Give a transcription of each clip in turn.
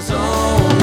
سلام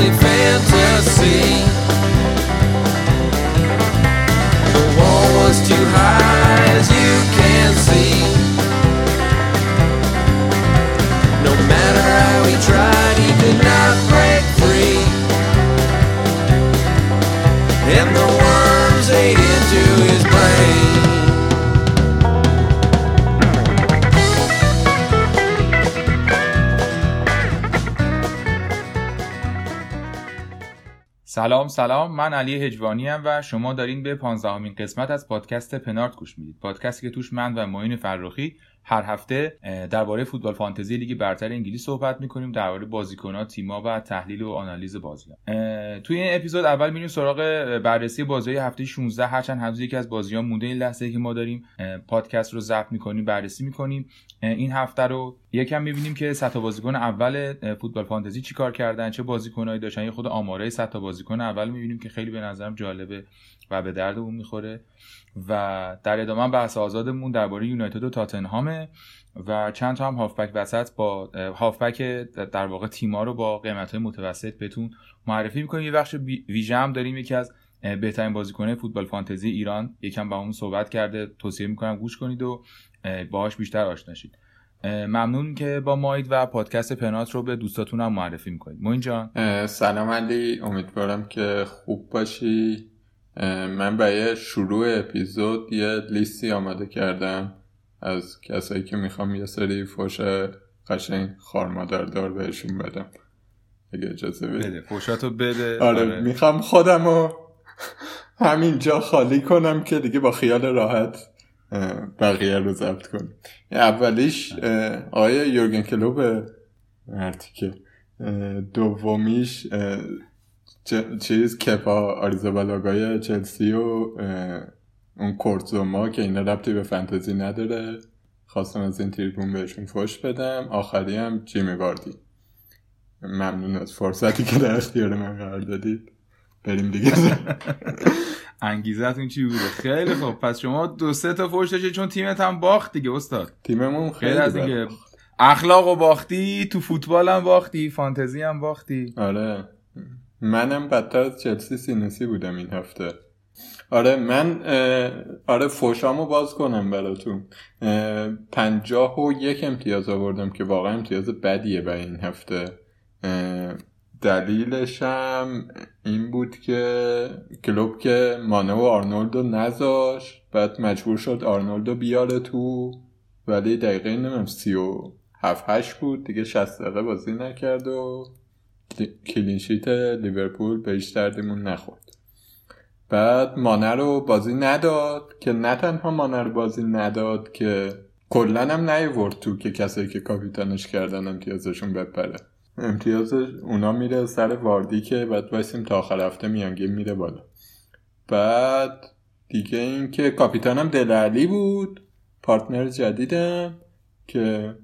سلام من علی هجوانی و شما دارین به پانزدهمین قسمت از پادکست پنارت گوش می‌دید. پادکستی که توش من و معین فرخی هر هفته درباره فوتبال فانتزی لیگ برتر انگلیس صحبت می‌کنیم درباره بازیکن‌ها تیم‌ها و تحلیل و آنالیز بازی‌ها. توی این اپیزود اول میریم سراغ بررسی بازی هفته 16 هرچند هنوز یکی از بازی‌ها مونده این لحظه که ما داریم پادکست رو ضبط می‌کنیم بررسی می‌کنیم. این هفته رو یکم می‌بینیم که سطح بازیکن اول فوتبال فانتزی چیکار کردن چه بازیکنایی داشتن. یه خود آماره سطح بازیکن اول می‌بینیم که خیلی به نظرم جالبه. و به دردمون می‌خوره. و در ادامه بحث آزادمون درباره یونایتد و تاتنهامه. و چند تا هم هافبک وسط با هافبک در واقع تیما رو با قیمت های متوسط بهتون معرفی می‌کنیم. یه بخش ویژه هم داریم. یکی از بهترین بازیکنه فوتبال فانتزی ایران. یکم با اون صحبت کرده. توصیه می‌کنم گوش کنید و باهاش بیشتر آشنا شید. ممنون که با مایید و پادکست پنات رو به دوستاتون هم معرفی می‌کنید. موین جان. سلام علی. امیدوارم که خوب باشی. من برای شروع اپیزود یه لیستی آماده کردم از کسایی که می‌خوام یه سری فوش قشنگ دار بهشون بدم. اگه اجازه بده فوشاتو بده. آره, آره. می‌خوام خودم رو همینجا خالی کنم که دیگه با خیال راحت بقیه رو ضبط کنیم اولیش آقای یورگن کلوب مرتیکه دومیش چیز کپا آریزابالاگای چلسی و اون کورتزوما که اینا ربطی به فنتزی نداره. خواستم از این تریبون بهشون فش بدم. آخری هم جیمی واردی. ممنون از فرصتی که در اختیار من قرار دادید. بریم دیگه. انگیزتون چی بوده؟ خیلی خوب. پس شما دو سه تا فوش داشتید چون تیمت هم باخت دیگه استاد. تیممون خیلی, از دیگه اخلاق و باختی تو فوتبال هم باختی فانتزی هم باختی. آره. منم بدتر از چلسی سینسی بودم این هفته. آره من آره فوشامو باز کنم براتون. پنجاه و یک امتیاز آوردم که واقعا امتیاز بدیه برای این هفته. دلیلشم این بود که کلوپ که مانه و آرنولدو نذاش بعد مجبور شد آرنولدو بیاره تو ولی دقیقه نمی‌دونم سی و هفت هشت بود. دیگه شصت دقیقه بازی نکرد و clean sheet لیورپول بهش دردمون نخورد. بعد مانه رو بازی نداد که نه تنها مانه رو بازی نداد که کلا هم نیورد تو که کسایی که کاپیتانش کردن امتیازشون بپره. امتیاز اونا میره سر واردی که بعد وایسیم تا آخر هفته میانگینم میره بالا. بعد دیگه این که کاپیتانم دله علی بود پارتنر جدیدم که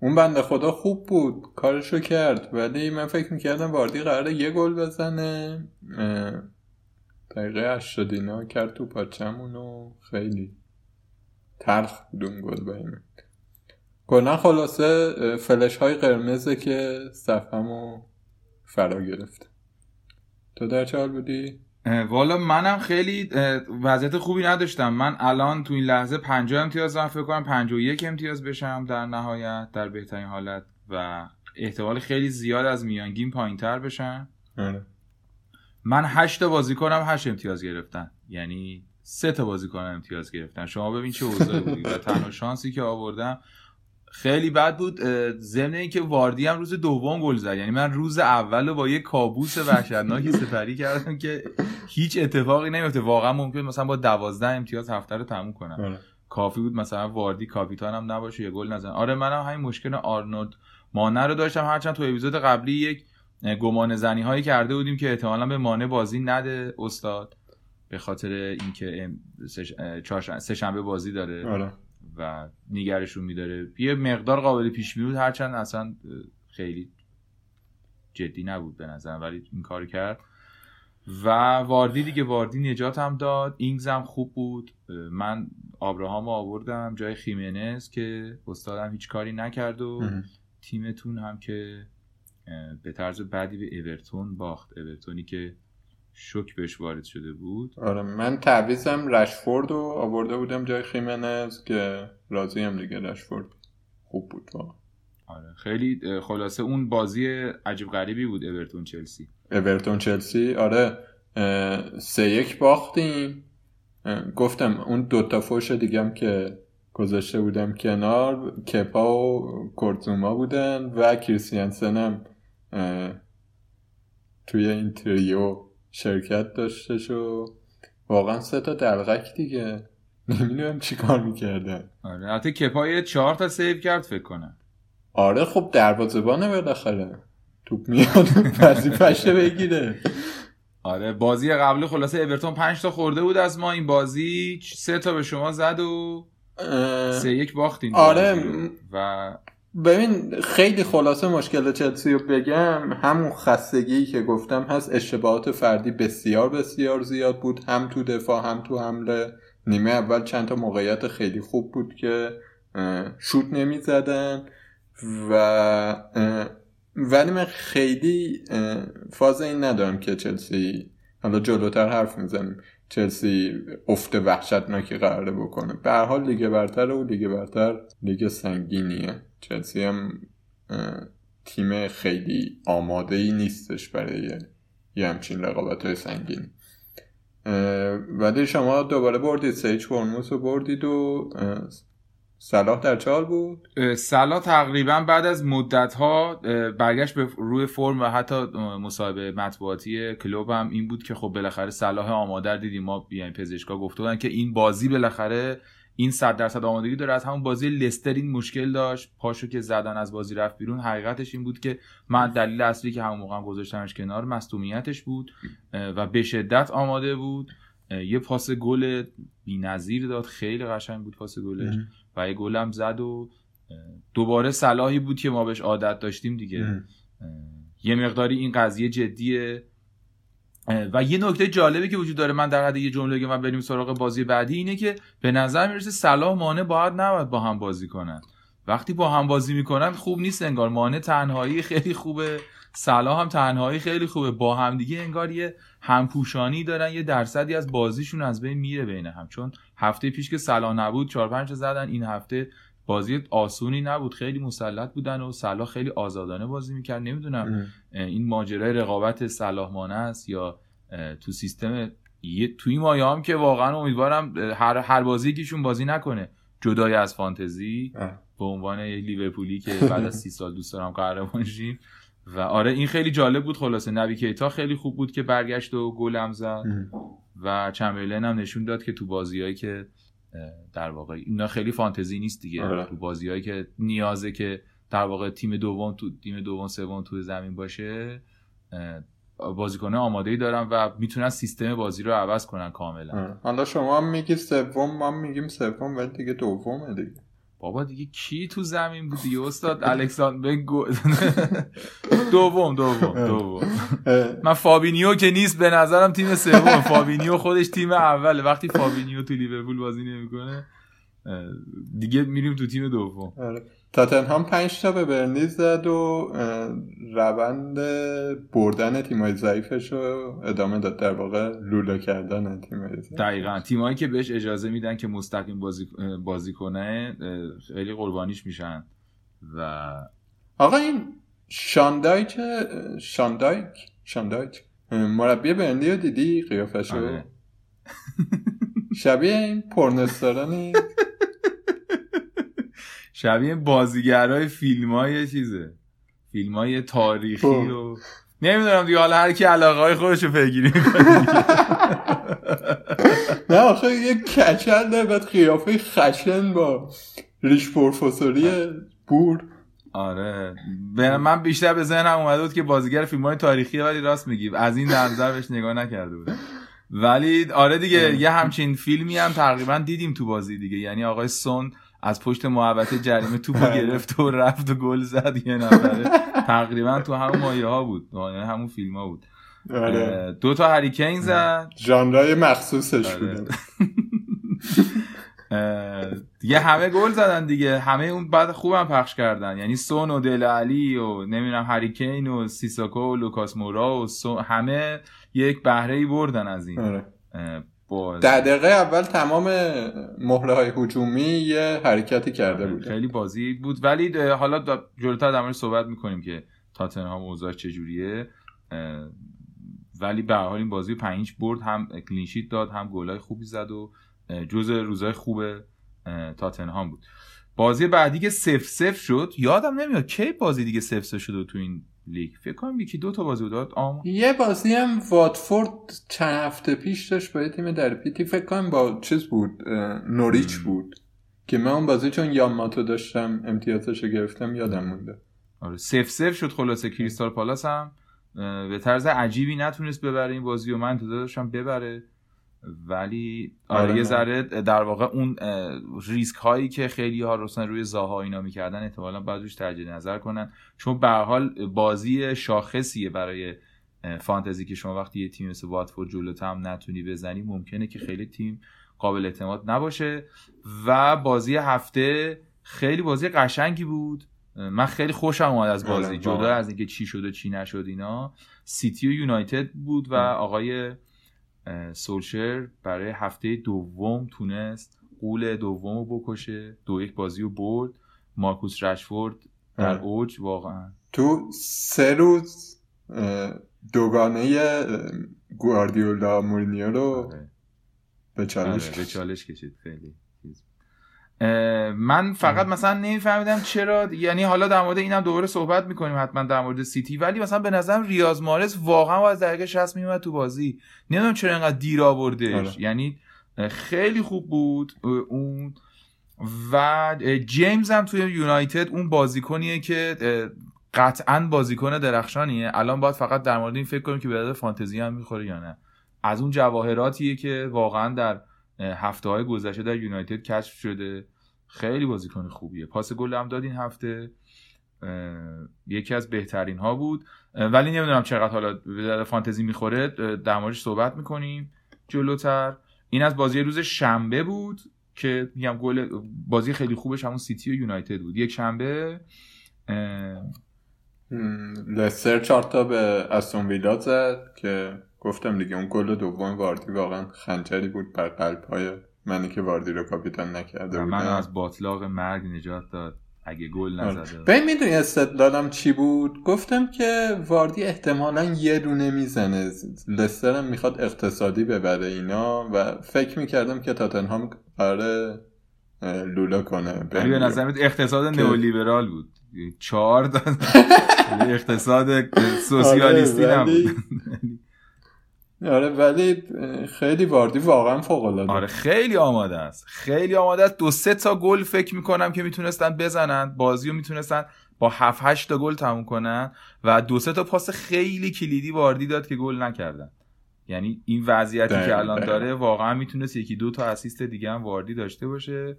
اون بنده خدا خوب بود. کارشو کرد. ولی من فکر می‌کردم واردی قراره یه گل بزنه. دقیقه هشتاد اینا کرد تو پاچمون و خیلی تلخ بود اون گل بایمه کلا خلاصه فلش های قرمزه که صفمو فرا گرفت. تو در چه حال بودی؟ والا منم خیلی وضعیت خوبی نداشتم. من الان تو این لحظه 50 امتیاز دارم فکر کنم 51 امتیاز بشم در نهایت در بهترین حالت. و احتمال خیلی زیاد از میانگین پایین تر بشم. آره. من 8 تا بازیکنم 8 امتیاز گرفتن. یعنی سه تا بازیکن امتیاز گرفتن. شما ببین چه اوضاعی بودی. و تنها شانسی که آوردم خیلی بد بود ضمن اینکه واردی هم روز دوم گل زد. یعنی من روز اول با یه کابوس وحشتناکی سپری کردم که هیچ اتفاقی نمیفته واقعا ممکن مثلا با دوازده امتیاز هفته رو تموم کنم. آره. کافی بود مثلا واردی کاپیتان هم نباشه یه گل نزن آره منم همین مشکل آرنولد مانه رو داشتم. هرچند تو اپیزود قبلی یک گمان زنی هایی کرده بودیم که احتمالا به مانه بازی نده استاد به خاطر اینکه سه شنبه بازی داره. آره. و نگرشون میداره. یه مقدار قابل پیش بود. هرچند اصلا خیلی جدی نبود به نظر ولی این کار کرد. و واردی دیگه واردی نجات هم داد. اینگز هم خوب بود. من آبراهام آوردم جای خیمنز که استادم هیچ کاری نکرد و تیمتون هم که به طرز بعدی به اورتون باخت. اورتونی که شوک بهش وارد شده بود. آره من تعویزم رشفورد رو آورده بودم جای خیمنز که راضی هم دیگه رشفورد خوب بود آره خیلی خلاصه اون بازی عجیب غریبی بود اورتون چلسی. اورتون چلسی آره سه یک باختیم. گفتم اون دوتا فوش دیگم که گذاشته بودم کنار کپا و کورتزوما بودن و کریستیانسن هم توی این تریو شرکت داشته و واقعا سه تا دلغک دیگه. نمی‌دونم چی کار می‌کردن آره حتی کپا چهار تا سیو کرد فکر کنم. آره خب دروازه‌بانه بالاخره. توپ میاد وظیفه‌ش بگیره. آره بازی قبلی خلاصه اورتون 5 تا خورده بود از ما این بازی. سه تا به شما زد و سه یک باختین آره و ببین خیلی خلاصه مشکل چلسی رو بگم. همون خستگی که گفتم هست اشتباهات فردی بسیار بسیار زیاد بود. هم تو دفاع هم تو حمله. نیمه اول چند تا موقعیت خیلی خوب بود که شوت نمی زدن و ولی من خیلی فاز این ندارم که چلسی حالا جلوتر حرف می‌زنیم چلسی افت وحشتناکی قراره بکنه. به هر حال لیگ برتر و لیگ برتر لیگ سنگینیه. چلسی هم تیم خیلی آماده ای نیستش برای یه همچین رقابت های سنگین ولی شما دوباره بردید سیچ فرموس رو بردید و صلاح در چال بود؟ صلاح تقریبا بعد از مدت ها برگشت به روی فرم و حتی مصاحبه مطبوعاتی کلوب هم این بود که خب بالاخره صلاح آماده دیدیم. ما یعنی پزشکا گفته بودن که این بازی بالاخره این صد درصد آمادگی داره. از همون بازی لستر این مشکل داشت. پاشو که زدن از بازی رفت بیرون حقیقتش این بود که من دلیل اصلی که همون موقع هم گذاشتمش کنار مصونیتش بود و به شدت آماده بود. یه پاس گل بی‌نظیر داد. خیلی قشنگ بود پاس گلش. و یه گلم زد و دوباره صلاحی بود که ما بهش عادت داشتیم دیگه. یه مقداری این قضیه جدیه. و یه نکته جالبی که وجود داره من در حد یه جمله که من بریم سراغ بازی بعدی اینه که به نظر می‌رسه صلاح مانه باید نباید با هم بازی کنن. وقتی با هم بازی می‌کنن خوب نیست انگار. مانه تنهایی خیلی خوبه. صلاح هم تنهایی خیلی خوبه. با هم دیگه انگار یه همپوشانی دارن یه درصدی از بازیشون از بین میره بین هم. چون هفته پیش که صلاح نبود 4 5 زدن این هفته بازی آسونی نبود. خیلی مسلط بودن و صلاح خیلی آزادانه بازی می‌کرد. نمی‌دونم این ماجرای رقابت صلاح مانه است یا تو سیستم یه توی مایه هم که واقعا امیدوارم هر هر بازی کهشون بازی نکنه. جدای از فانتزی به عنوان یه لیورپولی که بعد از سی سال دوست دارم قهرمان شیم. و آره این خیلی جالب بود. خلاصه نبی کیتا خیلی خوب بود که برگشت و گل هم زد. و چمبرلین هم نشون داد که تو بازیهایی که در واقع اینا خیلی فانتزی نیست دیگه. آره. تو بازیهایی که نیازه که در واقع تیم دوم تو تیم دوم سوم تو زمین باشه بازیکن آماده ای دارن و می‌تونن سیستم بازی رو عوض کنن کاملا. حالا شما هم میگی سوم ما میگیم سوم ولی دیگه دومه دیگه. بابا دیگه کی تو زمین بود دیگه؟ استاد الکساندر. دوم دوم دوم. من فابینیو که نیست به نظرم تیم سوم. فابینیو خودش تیم اوله. وقتی فابینیو تو لیورپول بازی نمی‌کنه دیگه میریم تو تیم دوم. آره. تاتنهام پنج تا به برنلی زد و روند بردن تیمای ضعیفش رو ادامه داد. در واقع لوله کردن تیمای ضعیف. دقیقا. تیمایی که بهش اجازه میدن که مستقیم بازی, بازی کنه خیلی قربانیش میشن. و آقا این شاندایک شاندایک شاندایک مربی برنلی رو دیدی؟ قیافش رو؟ آره. شبیه این پرنستارانی شبیه بازیگرای فیلم های چیزه. فیلم های تاریخی خب. و نمی‌دونم دیگه حالا هر کی علاقه های خودش رو پیگیری نه آخه یه کچل داره بعد قیافه خشن با ریش پروفسوری بور. آره. من بیشتر به ذهنم اومده بود که بازیگر فیلم های تاریخی ولی راست میگی. از این نظر بهش نگاه نکرده بود ولی آره دیگه یه همچین فیلمی هم تقریبا دیدیم تو بازی دیگه. یعنی آقای سون از پشت محوطه جریمه توپو آره. گرفت و رفت و گل زد یه نفره. تقریبا تو همون مایه ها بود. یعنی همون فیلم ها بود آره. دو تا هریکین زد. ژانرای مخصوصش آره. دیگه همه گل زدن دیگه. همه اون بعد خوبم پخش کردن. یعنی سون و دل علی و نمی‌دونم هریکین و سیساکو و لوکاس مورا و همه یک بهره ای بردن از این. آره. در دقیقه اول تمام مهره های حجومی یه حرکتی کرده بود خیلی بازی بود. ولی حالا جلوتر در صحبت می‌کنیم که تاتنهام اوضاع چجوریه. ولی به حال این بازی پنج برد هم کلینشیت داد هم گلای خوبی زد و جز روزای خوب تاتنهام بود. بازی بعدی که سف سف شد یادم نمیاد کی بازی دیگه سف سف شد تو این لیگ. فکر کنم یکی دو تا بازی بود. آم... یه بازی هم واتفورد چند هفته پیش داشت با تیم در پیتی. فکر کنم با چیز بود نوریچ بود. که من اون بازی چون یاماتو داشتم امتیازش گرفتم یادم مونده. آره سف سف شد خلاصه. کریستال پالاس هم به طرز عجیبی نتونست ببره این بازی و من انتظار داشتم ببره. ولی آره, آره یه ذره در واقع اون ریسک هایی که خیلی ها رسن روی زاها اینا می‌کردن احتمالا باید روش تجدید نظر کنن. چون به حال بازی شاخصیه برای فانتزی که شما وقتی یه تیم مثل واتفورد جلوت هم نتونی بزنی ممکنه که خیلی تیم قابل اعتماد نباشه. و بازی هفته خیلی بازی قشنگی بود. من خیلی خوشم اومد از بازی آره، جدا از اینکه چی شد و چی نشد اینا. سیتی و یونایتد بود و آقای سولشر برای هفته دوم تونست قول دوم رو بکشه. دو یک بازی رو برد. مارکوس رشفورد در اوج واقعا. تو سه روز دوگانه گواردیولا مورینیو رو آره. به چالش آره، به چالش کشید خیلی. من فقط مثلا نمیفهمیدم چرا یعنی حالا در مورد اینم دوباره صحبت می‌کنیم حتما در مورد سیتی ولی مثلا به نظرم ریاض مارس واقعا از دقیقه 60 میومد تو بازی. نمی‌دونم چرا اینقدر دیر آوردش آره. یعنی خیلی خوب بود اون. و جیمز هم توی یونایتد اون بازیکنیه که قطعا بازیکن درخشانیه. الان باید فقط در مورد این فکر کنیم که به فانتزی هم می‌خوره یا نه. از اون جواهراتیه که واقعا در هفته های گذشته در یونایتد کشف شده. خیلی بازیکن خوبیه. پاس گل هم داد این هفته. یکی از بهترین ها بود ولی نمی‌دونم چقدر حالا به فانتزی می‌خوره. در موردش صحبت می‌کنیم. جلوتر. این از بازی روز شنبه بود که میگم گل بازی خیلی خوبش همون سیتی و یونایتد بود. یک شنبه. لستر چهار تا به استون ویلا زد که گفتم دیگه اون گل دوم واردی واقعا خنجری بود بر قلب های منی که واردی رو کاپیتان نکرده بودم من از باطلاق مرگ نجات داد. اگه گل آره. نزده ببین می‌دونی استدلالم چی بود؟ گفتم که واردی احتمالا یه دونه می‌زنه. لستر می‌خواد اقتصادی ببره اینا و فکر می‌کردم که تاتنهام قراره لولا کنه. به نظر اقتصاد نئولیبرال بود. چهار اقتصاد سوسیالیستی آره نبود. آره ولی خیلی واردی واقعا فوق العاده آره خیلی آماده است. خیلی آماده است. دو سه تا گل فکر می‌کنم که می‌تونستن بزنن. بازی رو می‌تونستن با 7 8 تا گل تموم کنن و دو سه تا پاس خیلی کلیدی واردی داد که گل نکردن. یعنی این وضعیتی که الان داره واقعا می‌تونست یکی دو تا اسیست دیگه هم واردی داشته باشه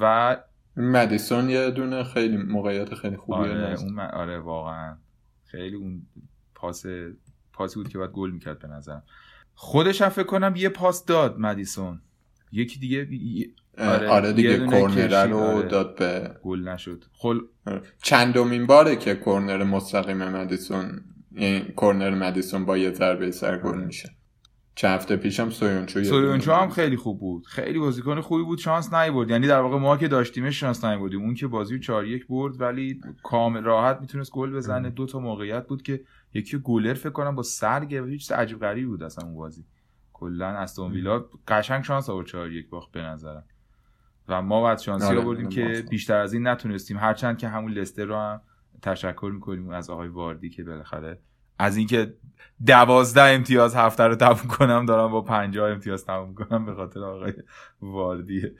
و مدیسون یه دونه خیلی موقعیت خیلی خوبیه آره, اون آره واقعا. خیلی اون پاس پاسی بود که باید گل می‌کرد به نظرم. خودش هم فکر کنم یه پاس داد مدیسون. یکی دیگه آره, آره دیگه کورنر رو آره. داد به گل نشد. خل آره. چندمین باره که کورنر مستقیم مدیسون یعنی کورنر مدیسون با یه ضربه سر گل آره. میشه. چند هفته پیشم سویونچو سویونچو هم خیلی خوب بود. خیلی بازیکن خوبی بود شانس نیورد. یعنی در واقع ما که داشتیمش شانس نیوردیم. اون که بازی 4 1 برد ولی کامل راحت می‌تونست گل بزنه. دو تا موقعیت بود که یکی گلر فکر کنم با سر گرفت. هیچ عجیب غریبی بود اصلا اون بازی. کلا استون ویلا قشنگ شانس آورد 4 1 باخت به نظرم. و ما بعد شانسی آره، آوردیم که بیشتر از این نتونستیم. هرچند که همون لستر رو هم تشکر می‌کنیم از آقای واردی که بالاخره از اینکه دوازده امتیاز هفته رو تموم کنم دارم با پنجاه امتیاز تموم کنم به خاطر آقای واردیه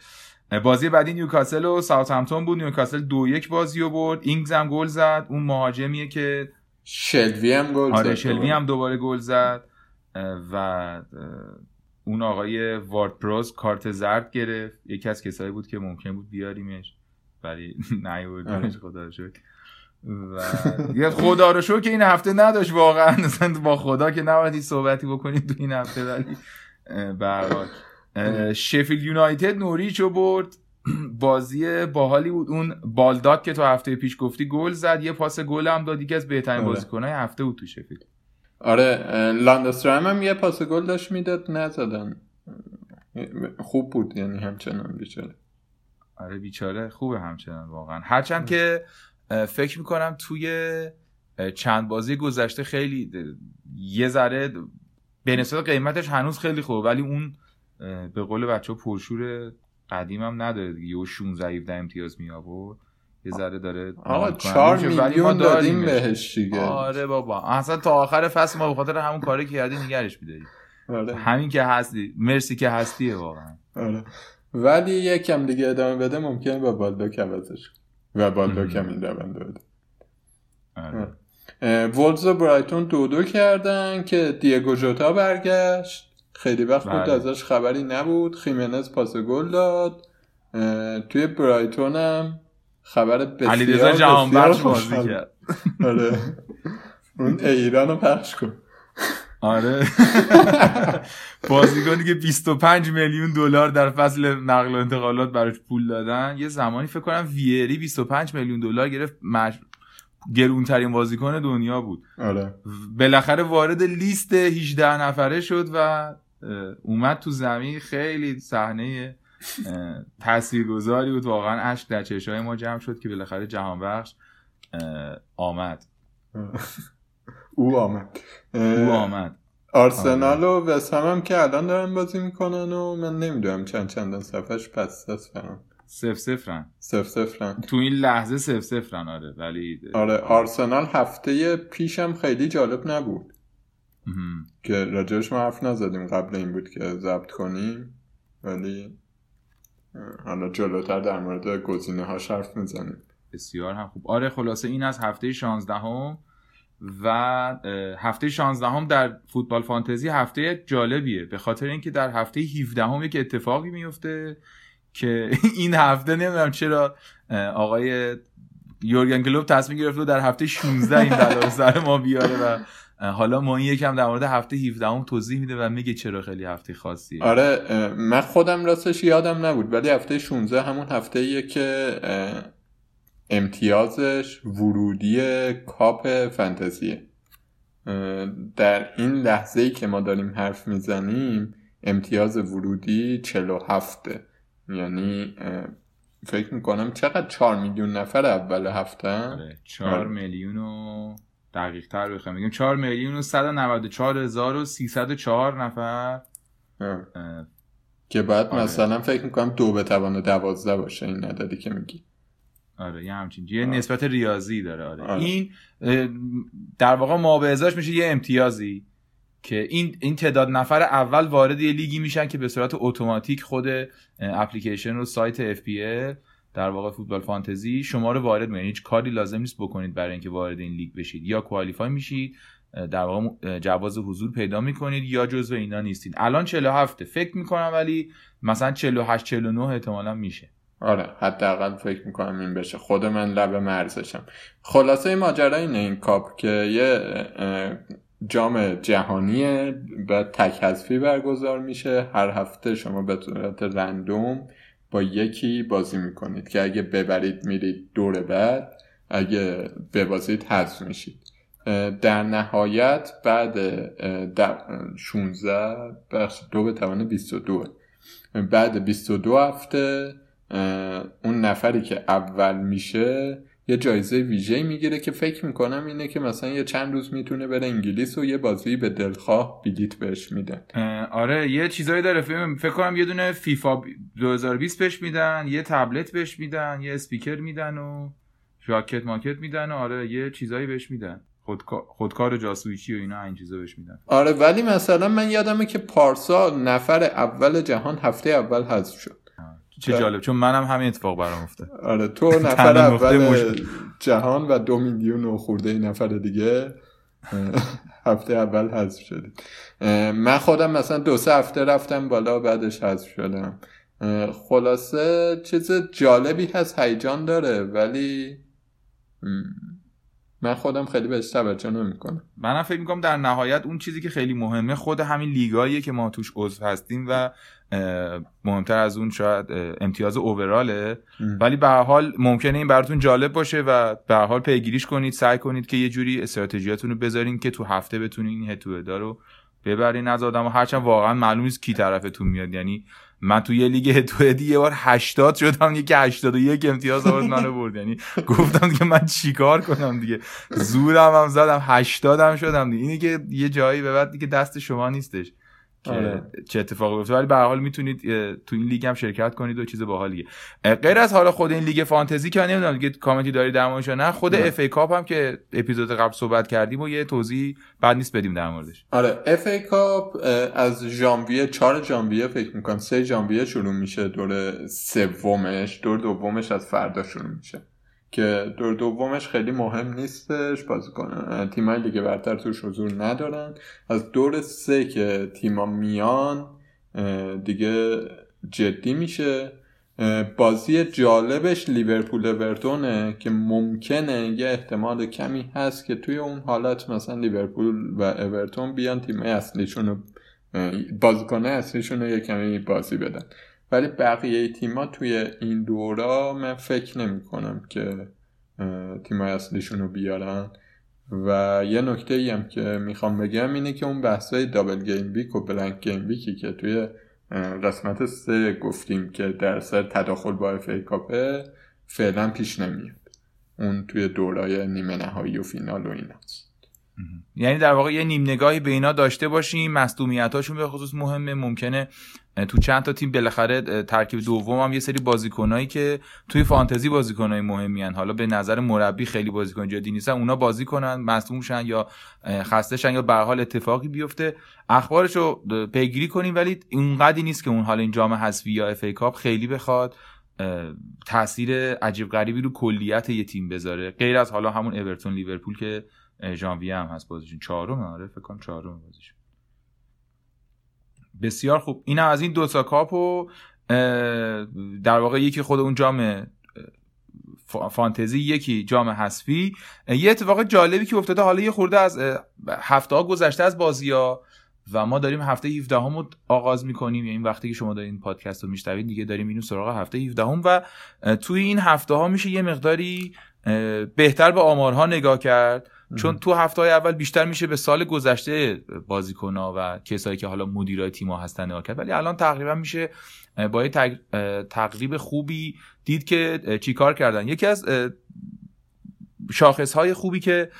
بازی بعدی نیوکاسل و ساوثهمپتون بود. نیوکاسل دو یک بازی رو برد. اینگز هم گل زد. اون مهاجمیه که شلوی هم گل آره، زد آره شلوی هم دوباره گل زد. و اون آقای وارد پروز کارت زرد گرفت. یکی از کسایی بود که ممکن بود بیاریمش ولی نیوردنش خدا شد و خدا رو شو که این هفته نداشت واقعا. با خدا که نباید صحبتی بکنید تو این هفته ولی برحال شفیل یونایتد نوریچ رو برد. بازی باحالی بود. اون بالداد که تو هفته پیش گفتی گل زد. یه پاس گل هم داد. یکی از بهترین آره. بازیکنهای هفته بود تو شفیل آره لاندسترام هم یه پاس گل داشت می‌داد نزدن. خوب بود یعنی همچنان بیچاره. آره بیچاره. خوبه همچنان واقعا. هرچند که فکر می‌کنم توی چند بازی گذشته خیلی یه ذره به نسبت قیمتش هنوز خیلی خوبه. ولی اون به قول بچه پرشور قدیم هم نداره دیگه. یه 16 17 امتیاز می آورد یه ذره داره آقا ناز کننده چهار میشه، ولی ما میلیون دادیم. بهش. دیگه. آره بابا. اصلا تا آخر فصل ما به خاطر همون کاری که کردی نگرش میداریم آره. همین که هستی. مرسی که هستیه واقعا. آره. ولی یکم دیگه ادامه بده ممکنه با بالدوک عوضش. و بالدوک هم این روند بده. آره. وولز و برایتون دو دو کردن که دیگو جوتا برگشت. خیلی وقت بود بله. ازش خبری نبود. خیمنز پاس گل داد. توی برایتون هم خبر بسیار علیرضا جهانبخش بسیار بازی. کرد. آره. اون ایران رو پخش کن. آره. بازیکنی که 25 میلیون دلار در فصل نقل و انتقالات براش پول دادن. یه زمانی فکر کنم ویری 25 میلیون دلار گرفت. مج... گرونترین بازیکن دنیا بود. آره. بالاخره وارد لیست 18 نفره شد و اومد تو زمین خیلی صحنه تاثیرگذاری بود. واقعا اشک در چشای ما جمع شد که بالاخره جهان بخش آمد. او آمد. او آمد. آرسنال و وستهم هم که الان دارن بازی می‌کنن و من نمی‌دونم چند چندان صفحش پس دست فرم سف سفرن صفر صفرن. تو این لحظه سف سفرن آره. ولی آره آرسنال هفته پیشم خیلی جالب نبود. که راجعش ما حرف نزدیم. قبل این بود که ضبط کنیم ولی حالا جلوتر در مورد گزینه هاش حرف می‌زنیم. بسیار هم خوب. آره خلاصه این از هفته 16 هم و هفته 16 هم در فوتبال فانتزی هفته جالبیه. به خاطر اینکه در هفته 17 هم یک اتفاقی میفته که این هفته نمی‌دونم چرا آقای یورگن کلوب تصمیم گرفت و در هفته 16 این بلا سر ما بیاره و حالا ما این یکم در مورد هفته 17 هم توضیح میده و میگه چرا خیلی هفته خاصیه. آره من خودم راستش یادم نبود ولی هفته 16 همون هفته ایه که امتیازش ورودی کاپ فانتزیه. اه، در این لحظه ای که ما داریم حرف می‌زنیم امتیاز ورودی 47 یعنی فکر می‌کنم چقدر 4 میلیون نفر اول هفته آره 4 آره. میلیون و دقیق تر بخوایم بگیم 4 میلیون و 194 هزار و 304 نفر که بعد آره. مثلا فکر می‌کنم دو به توان دوازده باشه این عددی که میگی آره یه همچین یه آره. نسبت ریاضی داره آره. آره. این در واقع ما به ازاش میشه یه امتیازی که این این تعداد نفر اول وارد یه لیگی میشن که به صورت اتوماتیک خود اپلیکیشن رو سایت FPL در واقع فوتبال فانتزی شما رو وارد می‌کنه. هیچ کاری لازم نیست بکنید برای اینکه وارد این لیگ بشید. یا کوالیفای میشید در واقع جواز حضور پیدا می‌کنید یا جزو اینا نیستید. الان 47 فکر می‌کنم ولی مثلا 48 49 احتمالا میشه. آره حداقل فکر می‌کنم این بشه. خود من لب مرزشم. خلاصه ماجرا اینه این کاپ که یه جام جهانیه و تک برگزار میشه. هر هفته شما به صورت رندوم با یکی بازی می‌کنید که اگه ببرید میرید دور بعد اگه ببازید حذف میشید. در نهایت بعد اه، در- 16 بخش دو به توان 22 بعد 22 هفته اون نفری که اول میشه یه جایزه ویژه می‌گیره که فکر می‌کنم اینه که مثلا یه چند روز می‌تونه بره انگلیس و یه بازی به دلخواه بلیت بهش میدن. آره یه چیزایی داره. فکر کنم یه دونه فیفا 2020 بهش میدن یه تبلت بهش میدن یه اسپیکر میدن و جاکت ماکت میدن و آره یه چیزایی بهش میدن. خودکار, خودکار جاسویچی و اینا این چیزا بهش میدن. آره ولی مثلا من یادمه که پارسال نفر اول جهان هفته اول حذف شد. چه بله. جالب چون منم همین اتفاق برام افتاد آره تو نفر اول. جهان و دو میلیون و خورده نفر دیگه هفته اول حذف شدی من خودم مثلا دو سه هفته رفتم بالا بعدش حذف شدم خلاصه چیز جالبی هست هیجان داره ولی من خودم خیلی بهش توجه نمی‌کنم منم فکر می‌کنم در نهایت اون چیزی که خیلی مهمه خود همین لیگاییه که ما توش عضو هستیم و مهمتر از اون شاید امتیاز اووراله ولی به حال ممکنه این براتون جالب باشه و به حال پیگیریش کنید سعی کنید که یه جوری استراتژیاتون رو بذارین که تو هفته بتونین این هتو رو ببرین از آدم و هرچند واقعا معلوم نیست کی طرفتون میاد. یعنی من تو یه لیگ head to head یه بار 80 شدم یکی 81 امتیاز آورد منو برد. یعنی گفتم که من چیکار کنم دیگه؟ زورم هم زدم 80 هم شدم دیگه. اینی که یه جایی به بعد دیگه دست شما نیستش. که آره. چه اتفاقی بیفته ولی به حال می‌تونید تو این لیگ هم شرکت کنید و چیز باحالیه غیر از حالا خود این لیگ فانتزی که نمی‌دونم دیگه کامنتی داری در موردش نه خود FA Cup هم که اپیزود قبل صحبت کردیم و یه توضیح بد نیست بدیم در موردش. آره FA Cup از ژانویه 4 ژانویه فکر می‌کنم 3 ژانویه شروع میشه دور سومش دور دومش از فردا شروع میشه. که دور دومش خیلی مهم نیستش بازیکن تیمای لیگ برتر توش حضور ندارن. از دور سه که تیما میان دیگه جدی میشه. بازی جالبش لیورپول اورتونه که ممکنه یه احتمال کمی هست که توی اون حالت مثلا لیورپول و اورتون بیان تیمای اصلیشون رو بازیکن اصلیشون رو یه کمی بازی بدن. ولی بقیه تیما توی این دورا من فکر نمی کنم که تیمای اصلیشون رو بیارن. و یه نکته ای هم که می‌خوام بگم اینه که اون بحثای double game week و blank game week ی که توی قسمت سه گفتیم که در سر تداخل با FA Cup ه فعلا پیش نمیاد. اون توی دورای نیمه نهایی و فینال و ایناست یعنی در واقع یه نیم نگاهی به اینا داشته باشیم مصدومیتاشون به خصوص مهمه ممکنه تو چند تا تیم بالاخره ترکیب دوم هم یه سری بازیکنایی که توی فانتزی بازیکنای مهمی هن. حالا به نظر مربی خیلی بازیکن جدی نیستن اونا بازی کنن مصدوم شن یا خسته شن یا به حال اتفاقی بیفته. اخبارشو پیگیری کنیم ولی اونقدی نیست که اون حال این جام حذفی یا FA Cup خیلی بخواد تاثیر عجیب غریبی رو کلیت یه تیم بذاره. غیر از حالا همون اورتون لیورپول که ژانویه هم هست بازیشون. چهارم آره فکر کنم چهارم بازیشون. بسیار خوب. این از این دو تا کاپ و در واقع یکی خود اون جام فانتزی یکی جام حذفی. یه اتفاق جالبی که افتاده حالا یه خورده از هفته ها گذشته از بازی ها و ما داریم هفته 17 هم آغاز می‌کنیم. یعنی وقتی که شما دارین پادکست رو میشنوید دیگه داریم اینو سراغ هفته 17 هم و توی این هفته ها میشه یه مقداری بهتر به آمارها نگاه کرد. چون تو هفته های اول بیشتر میشه به سال گذشته بازیکن و کسایی که حالا مدیرای تیم ها هستن نگاه کرد. ولی الان تقریبا میشه با یه تقریب خوبی دید که چیکار کردن. یکی از شاخص های خوبی که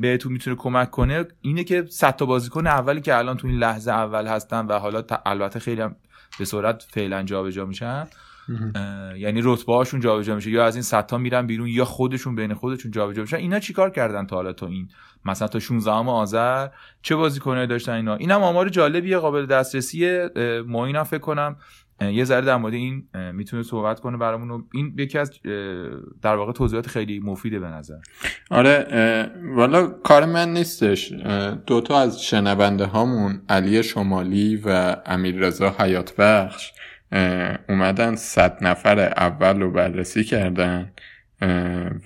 بهتون می‌تونه کمک کنه اینه که صد تا بازیکن اولی که الان تو این لحظه اول هستن و حالا البته خیلی هم به صورت فعلا جابجا میشن یعنی رتبه هاشون جابجا میشه. یا از این تا میرن بیرون یا خودشون بین خودشون جابجا میشن. اینا چیکار کردن تا حالا تا این؟ مثلا تا 16 آذر چه بازیکنایی داشتن اینا؟ اینم آمار جالبیه قابل دسترسیه. ما اینا فکر کنم یه ذره در مورد این می‌تونه صحبت کنه برامون. این یکی از در واقع توضیحات خیلی مفیده به نظر. آره والا کار من نیستش. دوتا از شنونده هامون علی شمالی و امیر رضا حیات بخش اومدن صد نفر اول رو بررسی کردن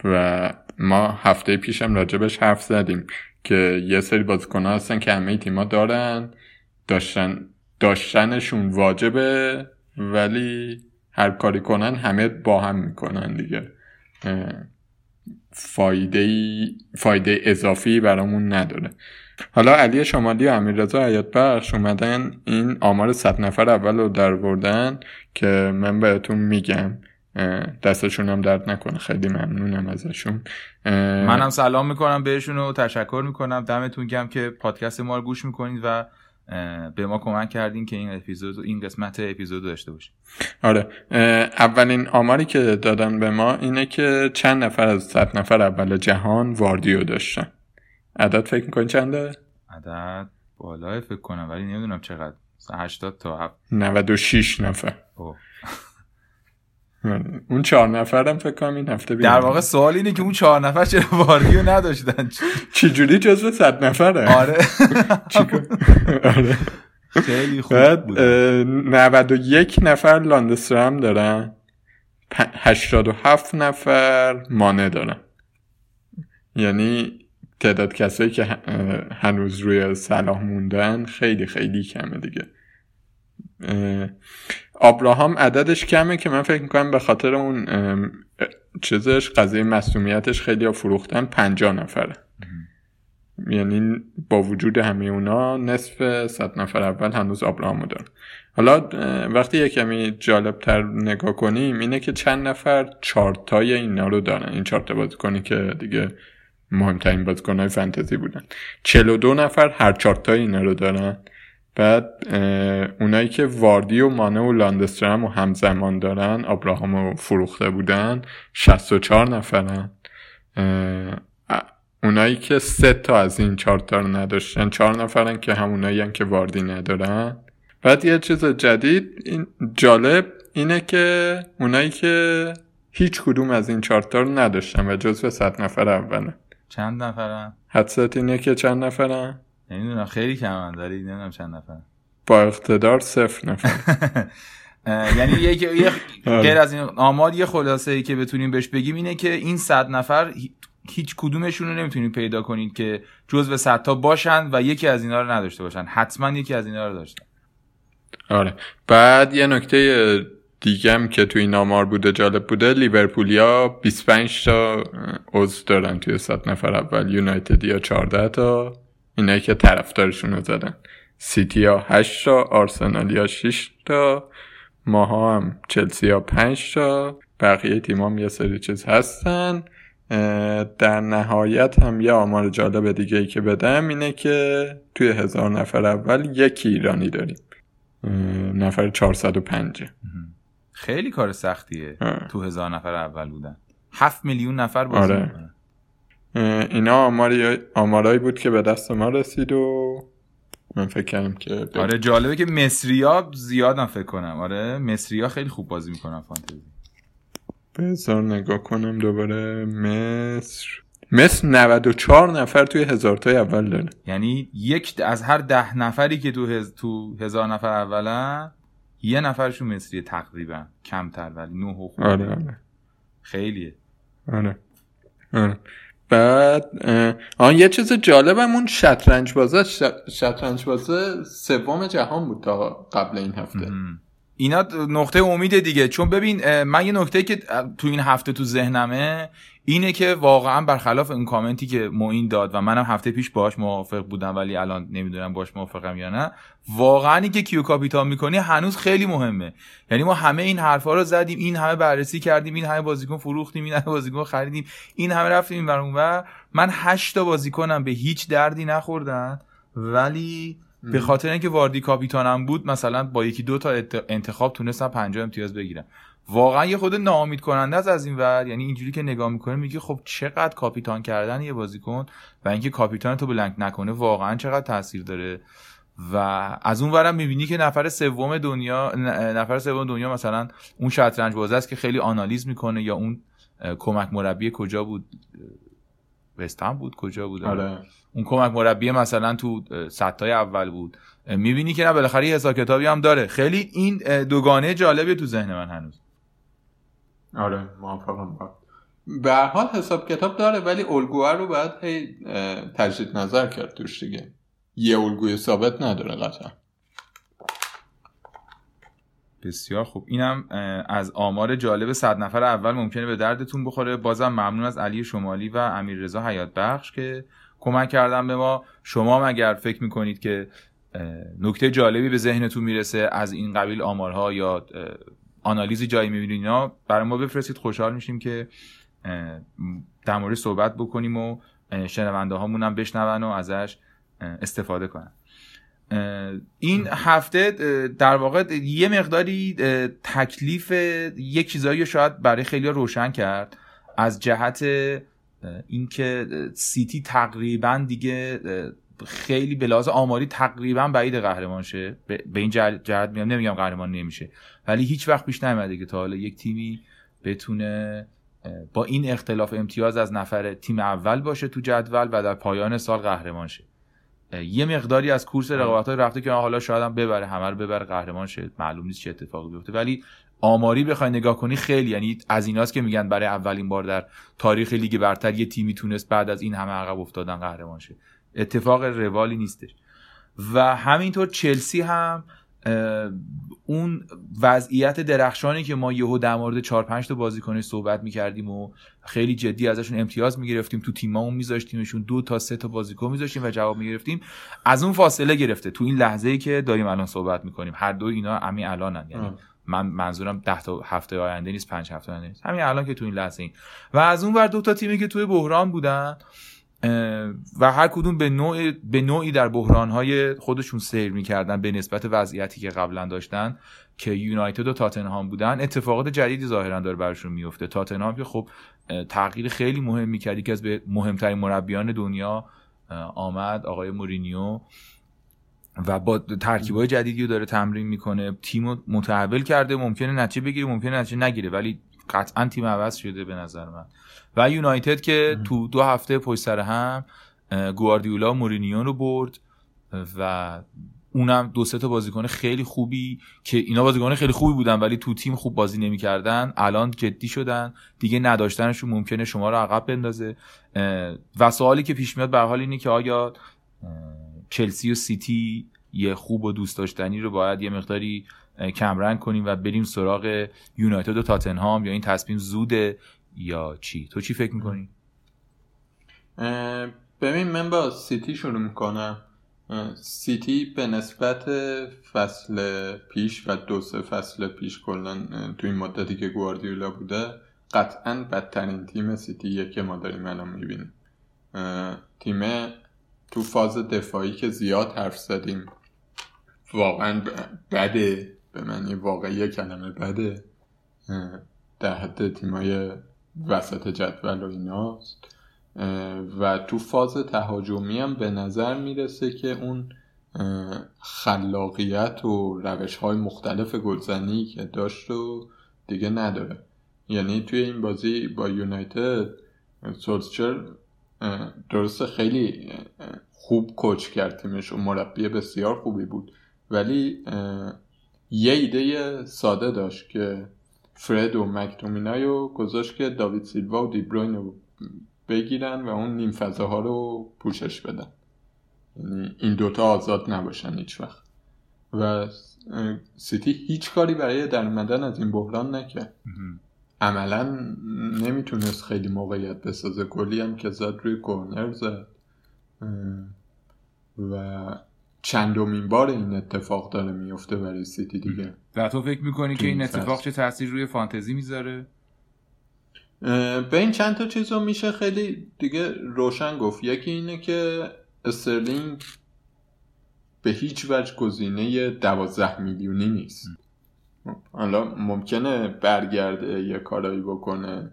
و ما هفته پیشم راجبش حرف زدیم که یه سری بازیکن هستن که همه تیما دارن داشتن داشتنشون واجبه ولی هر کاری کنن همه با هم می‌کنن دیگه. فایده, فایده اضافی برامون نداره. حالا علی شمالی و امیررضا حیات بخش اومدن این آمار صد نفر اول رو در بردن که من بهتون میگم. دستشون هم درد نکنه. خیلی ممنونم ازشون. منم سلام می‌کنم بهشون و تشکر می‌کنم. دمتون گم که پادکست ما رو گوش می‌کنید و به ما کمک کردین که این اپیزود این قسمت اپیزود داشته باشیم. آره. اولین آماری که دادن به ما اینه که چند نفر از صد نفر اول جهان واردیو داشتن. عدد فکر می‌کنی چنده؟ عدد بالای فکر کنم ولی نمی‌دونم چقدر. 80 تا 7 96 نفر. اون چهار نفرم فکر کنم این هفته بیان در واقع سوال اینه که اون چهار نفر چرا واردیو نداشتن؟ چجوری جزو صد نفره؟ آره. آره. خیلی خوب بود. 91 نفر لاندسترام دارن. 87 نفر مانه دارن. یعنی تعداد کسایی که هنوز روی صلاح موندن خیلی خیلی کمه دیگه. آبراهام عددش کمه که من فکر می‌کنم به خاطر اون چیزش قضیه مسئولیتش خیلی فروختن پنجا نفره. یعنی با وجود همه اونا نصف صد نفر اول هنوز آبراهامو دارن. حالا وقتی یه کمی جالب تر نگاه کنیم اینه که چند نفر چارتای اینا رو دارن. این چارتا بازیکنی که دیگه مهمترین بازیکنهای فنتزی بودن. 42 نفر هر چارتای اینا رو دارن. بعد اونایی که واردی و مانه و لاندسترم و همزمان دارن ابراهام فروخته بودن 64 نفرن. اونایی که سه تا از این چهار تا رو نداشتن چهار نفرن که همونایی که واردی ندارن. بعد یه چیز جدید این جالب اینه که اونایی که هیچ کدوم از این چهار تا رو نداشتن و جزو صد نفر اولن چند نفرن؟ حدست اینه که چند نفرن؟ نمی‌دونم خیلی کمن داری نمی‌دونم چند نفر با اقتدار صفر نفر یعنی یک آره. غیر از این آمار یه خلاصه ای که بتونیم بهش بگیم اینه که این صد نفر هیچ کدومشون رو نمی‌تونید پیدا کنید که جزو صد تا باشن و یکی از اینا رو نداشته باشن حتما یکی از اینا رو داشتن آره بعد یه نکته دیگم که توی این آمار بوده جالب بوده لیورپولیا 25 تا عضو دارن توی صد نفر اول یونایتد یا 14 تا. اینایی که طرفدارشون رو زدن. سیتی ها 8 تا آرسنالیا 6 تا ماها هم چلسی ها 5 تا. بقیه تیم هم یه سری چیز هستن. در نهایت هم یه آمار جالب دیگه ای که بدم اینه که توی هزار نفر اول یک ایرانی داریم. نفر 405 خیلی کار سختیه. تو هزار نفر اول بودن. هفت میلیون نفر بازی آره. اینا آماری آمارایی بود که به دست ما رسید و من فکر کردم که آره جالبه که مصریا زیادم فکر کنم. آره مصریا خیلی خوب بازی می‌کنن فانتزی. بذار نگاه کنم دوباره. مصر. مصر 94 نفر توی هزار تای اول داره. یعنی یک از هر ده نفری که تو, هز... تو هزار نفر اولا یه نفرشون مصریه تقریبا کمتر ولی نه و آره آره. خیلیه. آره. آره. بعد آن یه چیز جالبم اون شطرنج بازه شطرنج بازه سوم جهان بود تا قبل این هفته. اینا نقطه امید دیگه. چون ببین من یه نکته که تو این هفته تو ذهنمه اینه که واقعا برخلاف اون کامنتی که موین داد و منم هفته پیش باش موافق بودم ولی الان نمی‌دونم باش موافقم یا نه. واقعا که کیو کاپیتان می‌کنی هنوز خیلی مهمه. یعنی ما همه این حرفا رو زدیم این همه بررسی کردیم این همه بازیکن فروختیم این همه بازیکن خریدیم این همه رفتیم این و من هشت تا بازیکنم به هیچ دردی نخوردن ولی به خاطر اینکه واردی کاپیتانم بود مثلا با یکی دو تا انتخاب تونستم 50 امتیاز بگیرم. واقعا یه خود ناامید کننده است از این ور. یعنی اینجوری که نگاه می‌کنه میگه خب چقدر کاپیتان کردن یه بازیکن و اینکه کاپیتان تو بلنک نکنه واقعا چقدر تاثیر داره. و از اون ورم می‌بینی که نفر سوم دنیا نفر سوم دنیا مثلا اون شطرنج بازه است که خیلی آنالیز می‌کنه یا اون کمک مربی کجا بود؟ وستهم بود کجا بود؟ آره. اون کمک مربی مثلا تو ستای اول بود. می‌بینی که نه بالاخره حساب کتابی هم داره. خیلی این دوگانه جالبیه تو ذهن من هنوز. آره موافقم با. به حال حساب کتاب داره ولی الگوها رو باید هی تجدید نظر کرد توش دیگه. یه الگوی ثابت نداره قطعا. بسیار خوب. اینم از آمار جالب صد نفر اول ممکنه به دردتون بخوره. بازم ممنون از علی شمالی و امیر رضا حیات بخش که کمک کردن به ما. شما اگر فکر می‌کنید که نکته جالبی به ذهنتون می‌رسه از این قبیل آمارها یا آنالیزی جایی می‌بینید اینا؟ برای ما بفرستید خوشحال میشیم که در مورد صحبت بکنیم و شنونده هامون هم بشنون و ازش استفاده کنن. این هفته در واقع یه مقداری تکلیف یک چیزایی شاید برای خیلی روشن کرد. از جهت اینکه سیتی تقریبا دیگه خیلی به لحاظ آماری تقریبا بعید قهرمان شه به این جهت میام نمیگم قهرمان نمیشه ولی هیچ وقت پیش نیومده که تا حالا یک تیمی بتونه با این اختلاف امتیاز از نفر تیم اول باشه تو جدول و در پایان سال قهرمان شه یه مقداری از کورس رقابت های رفته که حالا شاید هم ببره همه رو ببره قهرمان شه معلوم نیست چه اتفاقی بیفته. ولی آماری بخوای نگاه کنی خیلی یعنی از ایناست که میگن برای اولین بار در تاریخ لیگ برتر یه تیمی تونست بعد از این همه عقب افتادن قهرمان شه. اتفاق روالی نیستش. و همینطور چلسی هم اون وضعیت درخشانی که ما یهو در مورد 4 5 تا بازیکنش صحبت می‌کردیم و خیلی جدی ازشون امتیاز می‌گرفتیم تو تیممون میذاشتیمشون دو تا سه تا بازیکن میذاشتیم و جواب می‌گرفتیم. از اون فاصله گرفته. تو این لحظه ای که داریم الان صحبت می‌کنیم هر دو اینا همین الانن. یعنی من منظورم 10 تا هفته آینده نیست 5 هفته آینده نیست. همین الان که تو این لحظه این و از اون ور دو تا تیمی که توی بحران بودن و هر کدوم به نوع به نوعی در بحرانهای خودشون سیر می‌کردن به نسبت وضعیتی که قبلا داشتن که یونایتد و تاتنهام بودن اتفاقات جدیدی ظاهرا داره براشون میفته تاتنهام که خب تغییر خیلی مهم می‌کرد. که از به مهمترین مربیان دنیا آمد آقای مورینیو. و با های جدیدی رو داره تمرین می‌کنه. تیم رو متحول کرده ممکنه نتیجه بگیره ممکنه نتیجه نگیره ولی قطعا تیم عوض شده به نظر من. و یونایتد که تو دو هفته پشت سر هم گواردیولا مورینیو رو برد و اونم دو سه تا بازیکن خیلی خوبی که اینا بازیکن خیلی خوبی بودن ولی تو تیم خوب بازی نمی‌کردن. الان جدی شدن. دیگه نداشتنشون ممکنه شما رو عقب بندازه. و سوالی که پیش میاد به حال اینه که آیا چلسی و سیتی یه خوب و دوست داشتنی رو باید یه مقداری کمرنگ کنیم و بریم سراغ یونایتد و تاتنهام یا این تصمیم زوده یا چی؟ تو چی فکر می‌کنی؟ ببین من با سیتی شروع می‌کنم. سیتی به نسبت فصل پیش و دو سه فصل پیش کلا تو این مدتی که گواردیولا بوده قطعا بدترین تیم سیتیه که ما داریم الان می‌بینیم. تیم تو فاز دفاعی که زیاد حرف زدیم. واقعا بده. به معنی واقعی کلمه بده. در حد تیمای وسط جدول و ایناست. و تو فاز تهاجمی هم به نظر می‌رسه که اون خلاقیت و روش های مختلف گلزنی که داشت و دیگه نداره. یعنی توی این بازی با یونایتد سولسچر درسته خیلی خوب کوچ کرد تیمش و مربی بسیار خوبی بود. ولی یه ایده ساده داشت که فرد و مکتومینای رو گذاشت که داوید سیلوا و دیبروین رو بگیرن و اون نیم فضاها رو پوشش بدن. یعنی این دوتا آزاد نباشن هیچ وقت. و سیتی هیچ کاری برای در از این بحران نکرد. عملا نمی‌تونست خیلی موقعیت بسازه. گلی هم که زد روی کورنر زد. و چندمین بار این اتفاق داره میفته برای سیتی دیگه. و تو فکر می‌کنی که این اتفاق چه تاثیر روی فانتزی می‌ذاره؟ به این چند تا چیز رو میشه خیلی دیگه روشن گفت. یکی اینه که استرلینگ به هیچ وجه گزینه دوازده میلیونی نیست. حالا ممکنه برگرده یه کارایی بکنه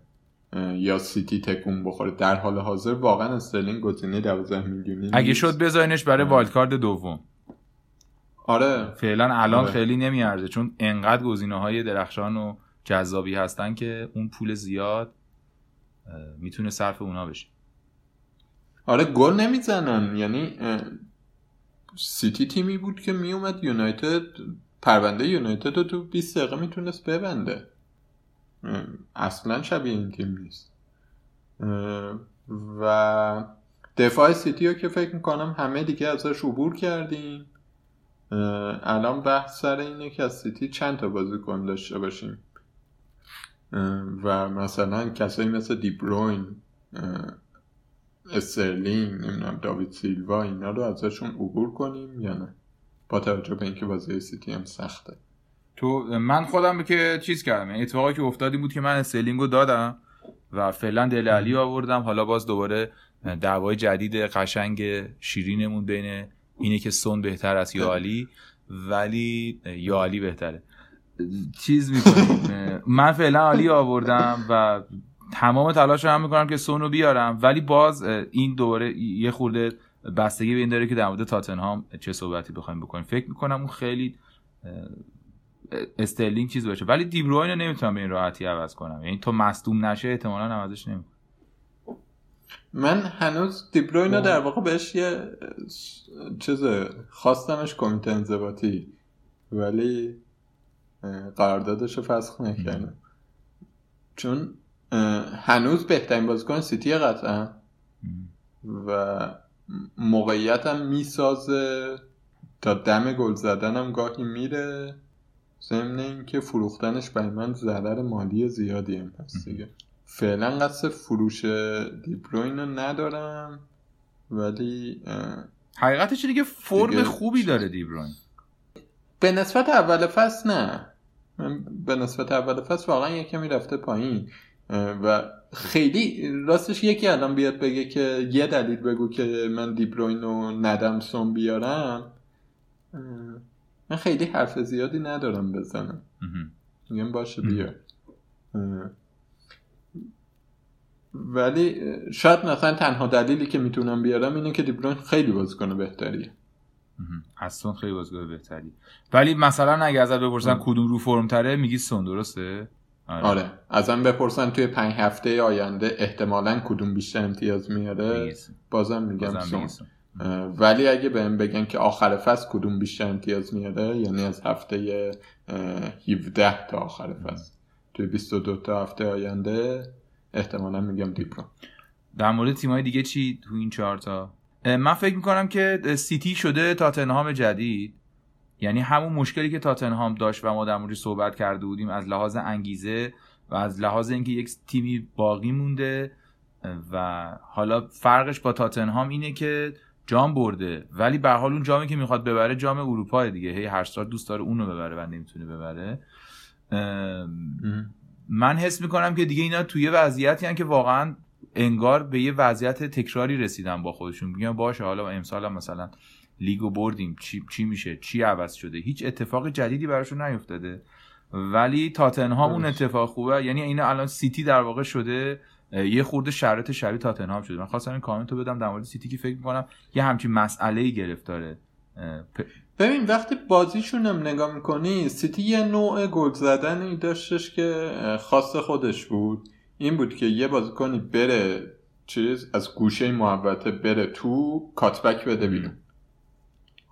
یا سیتی تکون بخوره. در حال حاضر واقعا استرلینگ گزینه 12 میلیونی اگه شد بذارینش برای wild card دوم. آره. فعلا الان آره. خیلی نمیارزه چون انقدر گزینه های درخشان و جذابی هستن که اون پول زیاد می‌تونه صرف اونا بشه. آره گل نمی‌زنن. یعنی سیتی تیمی بود که میومد یونایتد پرونده یونایتد رو تو 20 دقیقه می‌تونست ببنده. اصلا شبیه این تیم نیست. و دفاع سیتی رو که فکر می‌کنم همه دیگه ازش عبور کردیم. الان بحث سر اینه که از سیتی چند تا بازیکن داشته باشیم. و مثلا کسایی مثل دیبروین استرلینگ نمی‌دونم داوید سیلوا اینا رو ازشون عبور کنیم یا نه؟ با توجه به اینکه بازی سیتی هم سخته. تو من خودم که چیز کردم یعنی اتفاقی که افتادی بود که من رو دادم و فعلا دل علی آوردم. حالا باز دوباره دعوای جدید قشنگ شیرینمون بین اینه که سون بهتر از یا علی ولی یا علی بهتره. چیز می‌کنیم من فعلا علی آوردم و تمام تلاش رو هم می‌کنم که سون رو بیارم. ولی باز این دوباره یه خورده بستگی به این داره که در مورد تاتنهام چه صحبتی بخوایم بکنیم. فکر می‌کنم اون خیلی استرلینگ چیز باشه. ولی دیبروین رو نمی‌تونم به این راحتی عوض کنم. یعنی تو مصدوم نشه احتمالا عوضش نمی من هنوز دیبروین رو در واقع بهش یه چیز خواستمش کمیته انضباطی. ولی قراردادش رو فسخ نکردن چون هنوز بهترین بازیکن سیتی قطعا. و موقعیت هم می‌سازه تا دم گل زدن گاهی میره. ضمن اینکه فروختنش برای من ضرر مالی زیادی هم هست دیگه. فعلا قصد فروش دیبروین رو ندارم ولی حقیقتش دیگه فرم خوبی داره دیبروین به نسبت اول فصل نه. به نسبت اول فصل واقعا یکی می‌رفته پایین و خیلی راستش یکی الان بیاد بگه که یه دلیل بگو که من دیبروین رو ندم سون بیارم. من خیلی حرف زیادی ندارم بزنم. میگم باشه بیا ولی شاید مثلا تنها دلیلی که می‌تونم بیارم اینه که دیبروین خیلی بازیکن بهتریه. اصلا خیلی بازیکن بهتری. ولی مثلا اگه ازت بپرسن کدوم رو فرم تره میگی سون درسته؟ آره, آره. ازم بپرسن توی پنج هفته آینده احتمالا کدوم بیشتر امتیاز میاره؟ بازم میگم بازم سون ولی اگه بهم بگن که آخر فصل کدوم بیشتر امتیاز میاره یعنی از هفته 17 تا آخر فصل. توی 22 تا هفته آینده احتمالا میگم دیپرو در مورد تیمای دیگه چی تو این چهار تا؟ من فکر می‌کنم که سیتی شده تاتنهام جدید. یعنی همون مشکلی که تاتنهام داشت و ما در موردش صحبت کرده بودیم از لحاظ انگیزه و از لحاظ اینکه یک تیمی باقی مونده و حالا فرقش با تاتنهام اینه که جام برده. ولی به حال اون جامی که می‌خواد ببره جام اروپا دیگه. هی هر سال دوست داره اونو ببره و نمی‌تونه ببره. من حس می‌کنم که دیگه اینا توی وضعیتی هم که واقعا انگار به یه وضعیت تکراری رسیدن با خودشون. میگن باشه حالا امسال مثلا لیگو بردیم. چی, چی میشه؟ چی عوض شده؟ هیچ اتفاق جدیدی براشون نیفتاده. ولی تاتنهام اون اتفاق خوبه. یعنی اینا الان سیتی در واقع شده یه خورده شرایط شبیه تاتنهام شده. من خواستم این کامنت رو بدم در مورد سیتی که فکر می‌کنم یه همچین مسئله ای گرفتاره ببین وقتی بازیشون هم نگاه می‌کنی سیتی یه نوع گل زدنی داشتش که خاص خودش بود. این بود که یه بازیکنی بره چیز از گوشه محوطه بره تو کاتبک بده بیرون.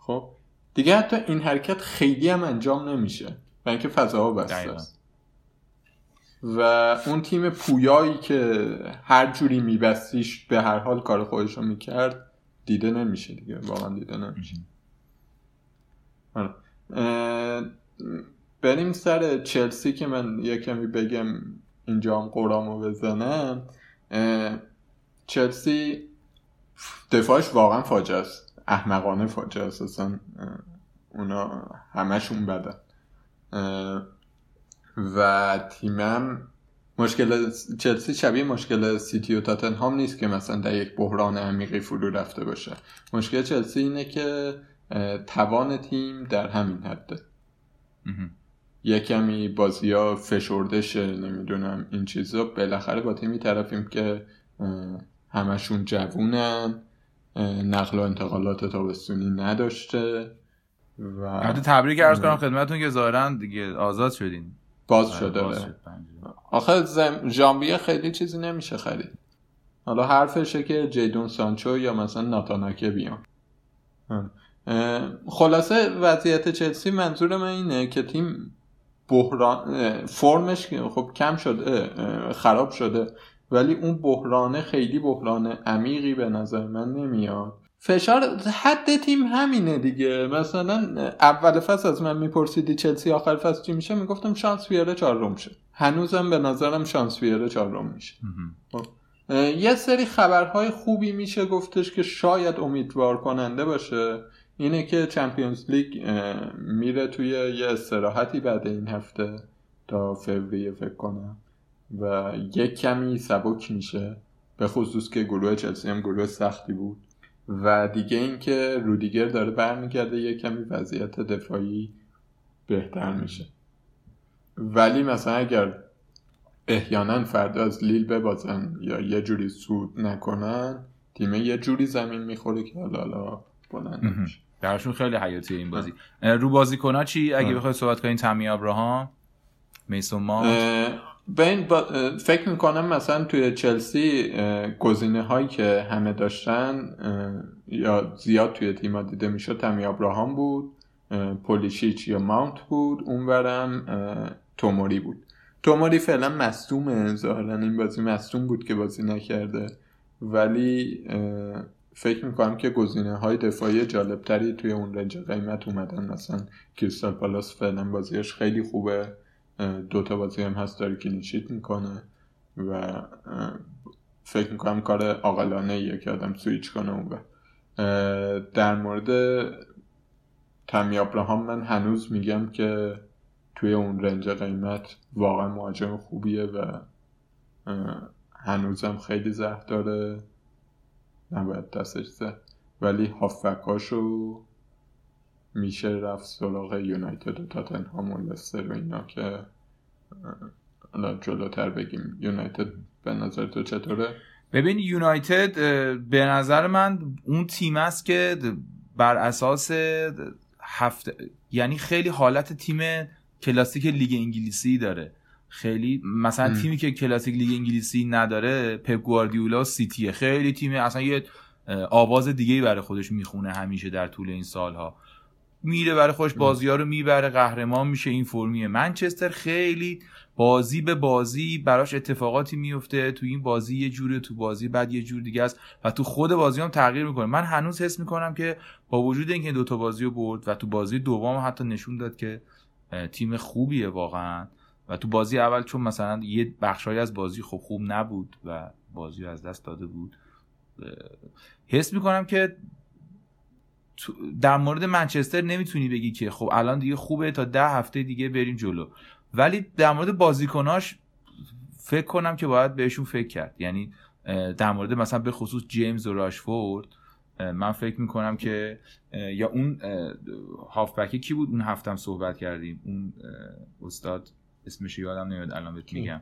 خب دیگه حتی این حرکت خیلی هم انجام نمیشه. و اینکه فضاها بسته است. و اون تیم پویایی که هر جوری میبستیش به هر حال کار خودش رو می‌کرد دیده نمیشه دیگه. واقعا دیده نمیشه. آره. بریم سر چلسی که من یه کمی بگم اینجا هم قرامو بزنم. چلسی دفاعش واقعا فاجعه است. احمقانه فاجعه است اصلا اونا همشون بدن. و تیمم مشکل چلسی شبیه مشکل سیتی و تاتنهام نیست که مثلا در یک بحران عمیقی فرو رفته باشه. مشکل چلسی اینه که توان تیم در همین حده یه کمی بازی ها فشرده شه نمی‌دونم این چیزا. بالاخره با تیمی طرفیم که همشون جوونن. نقل و انتقالات تابستونی نداشته و تبریک ارز کنم خدمتون که ظاهرا دیگه آزاد شدین. باز آره، شده باز شد آخه زم... خیلی چیزی نمیشه خرید. حالا حرفشه که جیدون سانچو یا مثلا ناتاناکه بیان. خلاصه وضعیت چلسی منظور من اینه که تیم بحران فرمش خب کم شده خراب شده. ولی اون بحرانه خیلی بحران عمیقی به نظر من نمیاد. فشار حد تیم همینه دیگه. مثلا اول فصل از من میپرسیدی چلسی آخر فصل چی میشه؟ می‌گفتم شانس بیاره چهارم شه. هنوزم به نظرم شانس بیاره چهارم میشه. خب. یه سری خبرهای خوبی میشه گفتش که شاید امیدوار کننده باشه. اینه که چمپیونز لیگ میره توی یه استراحتی بعد این هفته تا فوریه فکر کنم. و یک کمی سبک میشه. به خصوص که گروه چلسی هم گروه سختی بود. و دیگه اینکه رودیگر داره برمیگرده یه کمی وضعیت دفاعی بهتر میشه. ولی مثلا اگر احیانا فردا از لیل ببازن یا یه جوری سود نکنن تیمه یه جوری زمین می‌خوره که حالا بلند میشه براشون خیلی حیاتیه این بازی. رو بازی کنا چی؟ اگه بخوای صحبت کنین تامی ابراهام میسون ماونت. بین فکر می‌کنم مثلا توی چلسی گزینه هایی که همه داشتن یا زیاد توی تیما دیده می‌شد تامی ابراهام بود پولیشیچ یا ماونت بود اونورم توموری بود. توموری فعلا مصدومه ظاهرا این بازی مصدوم بود که بازی نکرده. ولی فکر می‌کنم که گزینه های دفاعی جالبتری توی اون رنج قیمت اومدن. مثلا کریستال پالاس فعلا بازیش خیلی خوبه. دوتا بازی هم هست داره کلینشیت می‌کنه و فکر می‌کنم کار آقلانه ایه که آدم سویچ کنه اون در مورد تمی ابراهام من هنوز میگم که توی اون رنج قیمت واقعا مهاجم خوبیه و هنوزم خیلی زهر داره. نباید دستش زد. ولی هافکاشو میشه رفت سراغ یونایتد و تاتنهام و لستر و اینا که حالا جلوتر بگیم. یونایتد به نظر تو چطوره؟ ببین یونایتد به نظر من اون تیم است که بر اساس هفته یعنی خیلی حالت تیم کلاسیک لیگ انگلیسی داره. خیلی مثلا تیمی که کلاسیک لیگ انگلیسی نداره پپ گواردیولا سیتیه خیلی تیم اصلا یه آواز دیگه برای خودش می‌خونه همیشه در طول این سالها. میره برای خودش بازی ها رو می‌بره قهرمان میشه این فرمیه منچستر خیلی بازی به بازی براش اتفاقاتی میفته تو این بازی یه جوره تو بازی بعد یه جور دیگه است و تو خود بازی هم تغییر می‌کنه. من هنوز حس می‌کنم که با وجود اینکه این دوتا بازی رو برد و تو بازی دوم حتی نشون داد که تیم خوبیه واقعا و تو بازی اول چون مثلا یه بخشهایی از بازی خوب خوب نبود و بازی از دست داده بود حس می‌کنم که در مورد منچستر نمی‌تونی بگی که خب الان دیگه خوبه تا ده هفته دیگه بریم جلو. ولی در مورد بازیکناش فکر کنم که باید بهشون فکر کرد. یعنی در مورد مثلا به خصوص جیمز و راشفورد من فکر می‌کنم که یا اون هافبکی کی بود؟ اون هفتم صحبت کردیم. اون استاد اسمش یادم نمیاد الان بهت میگم.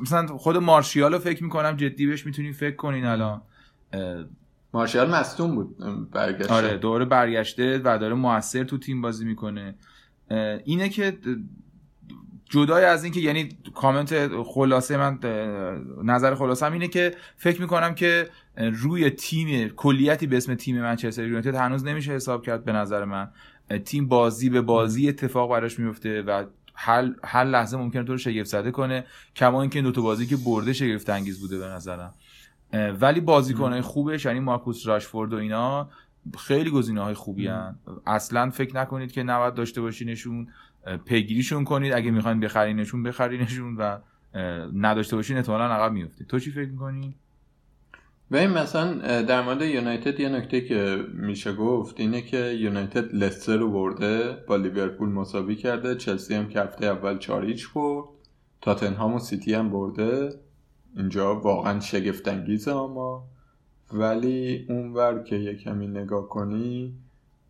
مثلا خود مارشیال رو فکر می‌کنم جدی بهش می‌تونیم فکر کنین الان. مارشال مستون بود برگشته. آره دوره برگشته و داره موثر تو تیم بازی می‌کنه. اینه که جدای از اینکه یعنی کامنت خلاصه من نظر خلاصه هم اینه که فکر می‌کنم که روی تیم کلیتی به اسم تیم منچستر یونایتد هنوز نمیشه حساب کرد به نظر من. تیم بازی به بازی اتفاق براش میفته و هر هر لحظه ممکنه تو رو شگفت زده کنه کما اینکه دو تا بازی که برده شگفت انگیز بوده به نظرم. ولی بازیکنهای خوبش یعنی مارکوس راشفورد و اینا خیلی گزینه های خوبی هن. اصلا فکر نکنید که نباید داشته باشینشون پیگیریشون کنید. اگه می‌خواین بخرینشون بخرینشون و نداشته باشین احتمالا عقب میفتید تو چی فکر می‌کنی؟ ببین مثلا در مورد یونایتد یه نکته که میشه گفت اینه که یونایتد لستر رو برده با لیورپول مساوی کرده چلسی هم که هفته اول چاریچ برد تاتنهام و سیتی هم برده. اینجا واقعا شگفت انگیزه اما ولی اونور که یه کمی نگاه کنی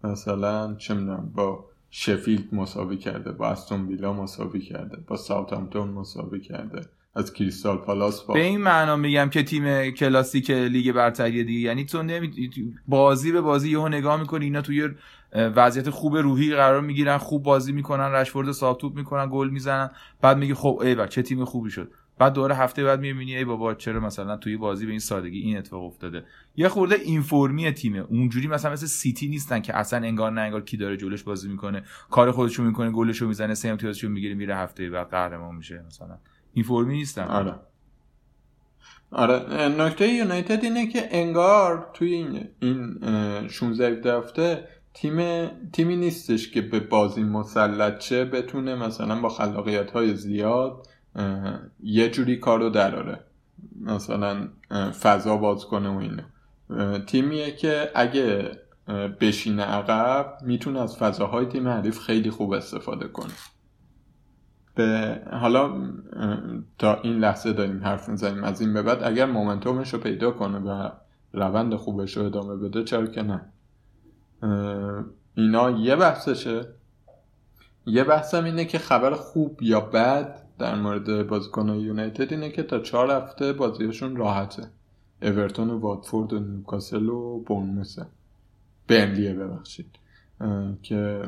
مثلا چه می‌دونم با شفیلد مساوی کرده با استون ویلا مساوی کرده با ساوثهامپتون مساوی کرده از کریستال پالاس با به این معنا میگم که تیم کلاسیک لیگ برتری دیگه یعنی تو نمی... بازی به بازی یهو نگاه می‌کنی اینا توی وضعیت خوب روحی قرار می‌گیرن خوب بازی می‌کنن رشفورد ساب توپ می‌کنن گل می‌زنن بعد میگی خب ای چه تیم خوبی شد. بعد دوره هفته بعد می‌بینی ای بابا چرا مثلا توی بازی به این سادگی این اتفاق افتاده؟ یه خورده این فرمی تیمه. اونجوری مثلا مثل سیتی نیستن که اصلا انگار نه انگار کی داره جلوش بازی می‌کنه. کار خودشو می‌کنه گلشو می‌زنه سه امتیازشو می‌گیره میره هفته بعد قهرمان میشه مثلا. این فرمی نیستن. آره. آره. نکته یونایتد اینه که انگار توی این این 16 هفته تیم تیمی نیستش که به بازی مسلط چه بتونه مثلا با خلاقیت های زیاد یه جوری کارو دراره. مثلا فضا باز کنه و اینه تیمیه که اگه بشینه عقب می‌تونه از فضاهای تیم حریف خیلی خوب استفاده کنه. به حالا تا این لحظه داریم حرف می‌زنیم. از این به بعد اگر مومنتومش رو پیدا کنه و روند خوبش رو ادامه بده چرا که نه؟ اینا یه بحثشه. یه بحثم اینه که خبر خوب یا بد در مورد بازیکن یونایتد اینه که تا چهار هفته بازیشون راحته. اورتون و واتفورد و نیوکاسل و بورنموث برنلیه ببخشید. که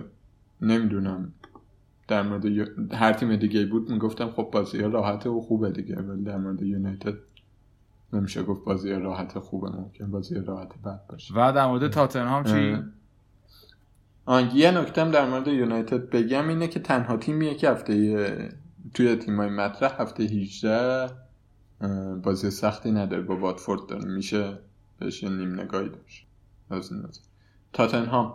نمی‌دونم در مورد هر تیم دیگه بود می‌گفتم خب بازی راحته و خوبه دیگه ولی در مورد یونایتد نمیشه گفت بازی راحت خوبه ممکن بازی راحت بد باشه. و در مورد تاتنهام چی؟ آن یه نکتم در مورد یونایتد بگم اینه که تنها تیمیه که هفته توی تیمای مطرح هفته 18 بازی سختی نداره. با واتفورد داره. میشه بهش یه نیم نگاهی داشت. از این نظر. تاتنهام.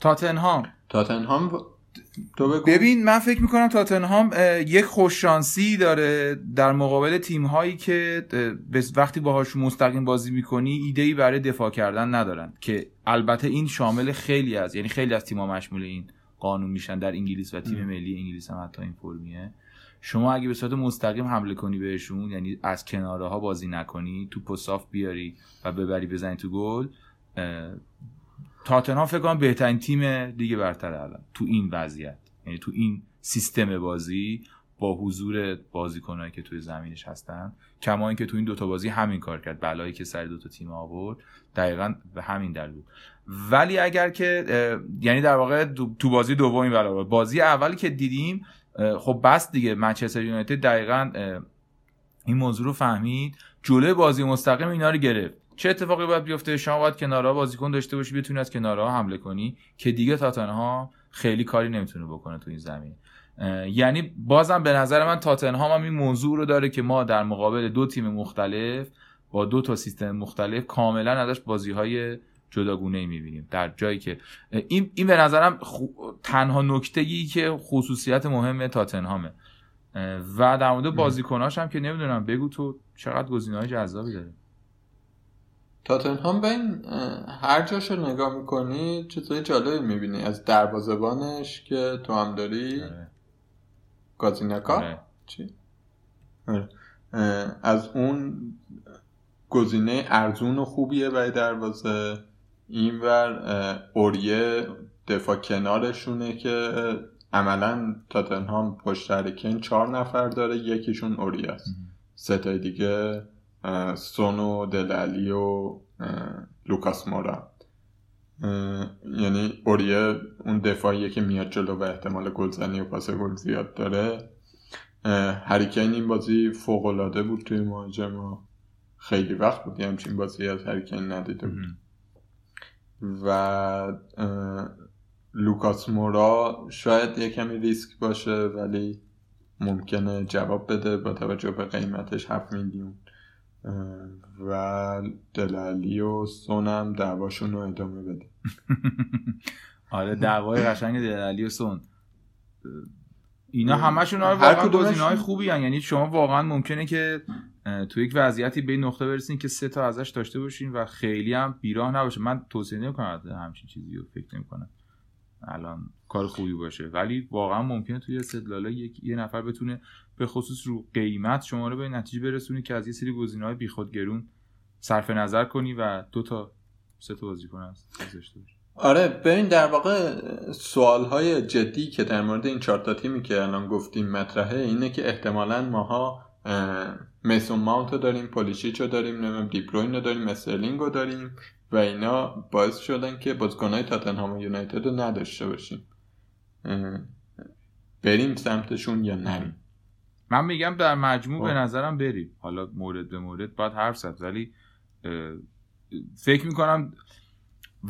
تاتنهام. تاتنهام تو بگو. ببین من فکر می‌کنم تاتنهام یک خوششانسی داره در مقابل تیم هایی که وقتی باهاشون مستقیم بازی می‌کنی ایده ای برای دفاع کردن ندارن. که البته این شامل خیلی از یعنی خیلی از تیم ها مشمول این قانون میشن در انگلیس و تیم ملی انگلیس هم حتی این فرمیه. شما اگه به صورت مستقیم حمله کنی بهشون یعنی از کناره ها بازی نکنی تو صاف بیاری و ببری بزنی تو گل تاتنهام فکر کنم بهترین تیم دیگه برتر الان تو این وضعیت. یعنی تو این سیستم بازی با حضور بازیکنایی که توی زمینش هستن کما اینکه تو این دوتا بازی همین کار کرد. بلایی که سر دوتا تیم آورد دقیقا به همین دلیل ولی اگر که یعنی در واقع تو بازی دومی بلا بازی اولی که دیدیم خب بس دیگه منچستر یونایتد دقیقا این موضوع رو فهمید. جلوی بازی مستقیم اینا رو گرفت. چه اتفاقی باید بیفته؟ شما باید کنارها بازیکن داشته باشی بتونی از کنارها حمله کنی که دیگه تاتنهام خیلی کاری نمی‌تونه بکنه تو این زمین. یعنی بازم به نظر من تاتنهام هم این موضوع رو داره که ما در مقابل دو تیم مختلف با دو تا سیستم مختلف کاملا ازش بازی های جداگونه ای می‌بینیم. در جایی که این, این به نظرم تنها نکته ای که خصوصیت مهم تاتنهامه. و در مورد بازیکناش هم که نمی‌دونم بگو تو چقدر گزینه‌های جذابی داره. تاتنهام به این هر جاشو نگاه می‌کنی چیزای جالبی می‌بینی. از دروازبانش که تو هم داری. آره. گازینکا آره. چی؟ آره. از اون گزینه ارزون و خوبیه برای دروازه اینور اوریه دفاع کنارشونه که عملا تاتنهام پشت کن چهار نفر داره یکیشون اوریه است سه دیگه سون و دلالی و لوکاس مورا یعنی اوریه اون دفاعیه که میاد جلو و احتمال گلزنی و پاس گل زیاد داره. هریکین این بازی فوق العاده بود توی مهاجم خیلی وقت بود. همچین بازی از هریکین ندیده بود. و لوکاس مورا شاید یه کمی ریسک باشه ولی ممکنه جواب بده با توجه به قیمتش 7 میلیون. و دلالی و سونم دعواشون رو ادامه بده آره دعوای قشنگ دلالی و سون. اینا همشون آره واقعا گزینه‌های خوبی هن. یعنی شما واقعا ممکنه که تو یک وضعیتی به این نقطه برسین که سه تا ازش داشته باشین و خیلی هم بیراه نباشه. من توصیه نمی‌کنم همچین چیزی رو فکر نمی‌کنم. الان کار خوبی باشه. ولی واقعا ممکنه توی استدلال یک یه نفر بتونه به خصوص رو قیمت شما رو به نتیجه برسونی که از یه سری گزینه‌های بیخود گرون صرف نظر کنی و دو تا سه تا بازیکن هست آره ببین در واقع سوال های جدی که در مورد این چهار تیمی که الان گفتیم مطرحه اینه که احتمالا ماها میسون ماونت رو داریم پولیشیچ رو داریم نمی‌دونم دی‌بروین رو داریم استرلینگ رو داریم و اینا باعث شدن که بازیکنهای تاتنهام و یونایتد رو نداشته باشیم. بریم سمتشون یا نریم. من میگم در مجموع به خب. نظرم بریم حالا مورد به مورد باید حرف زد ولی فکر می‌کنم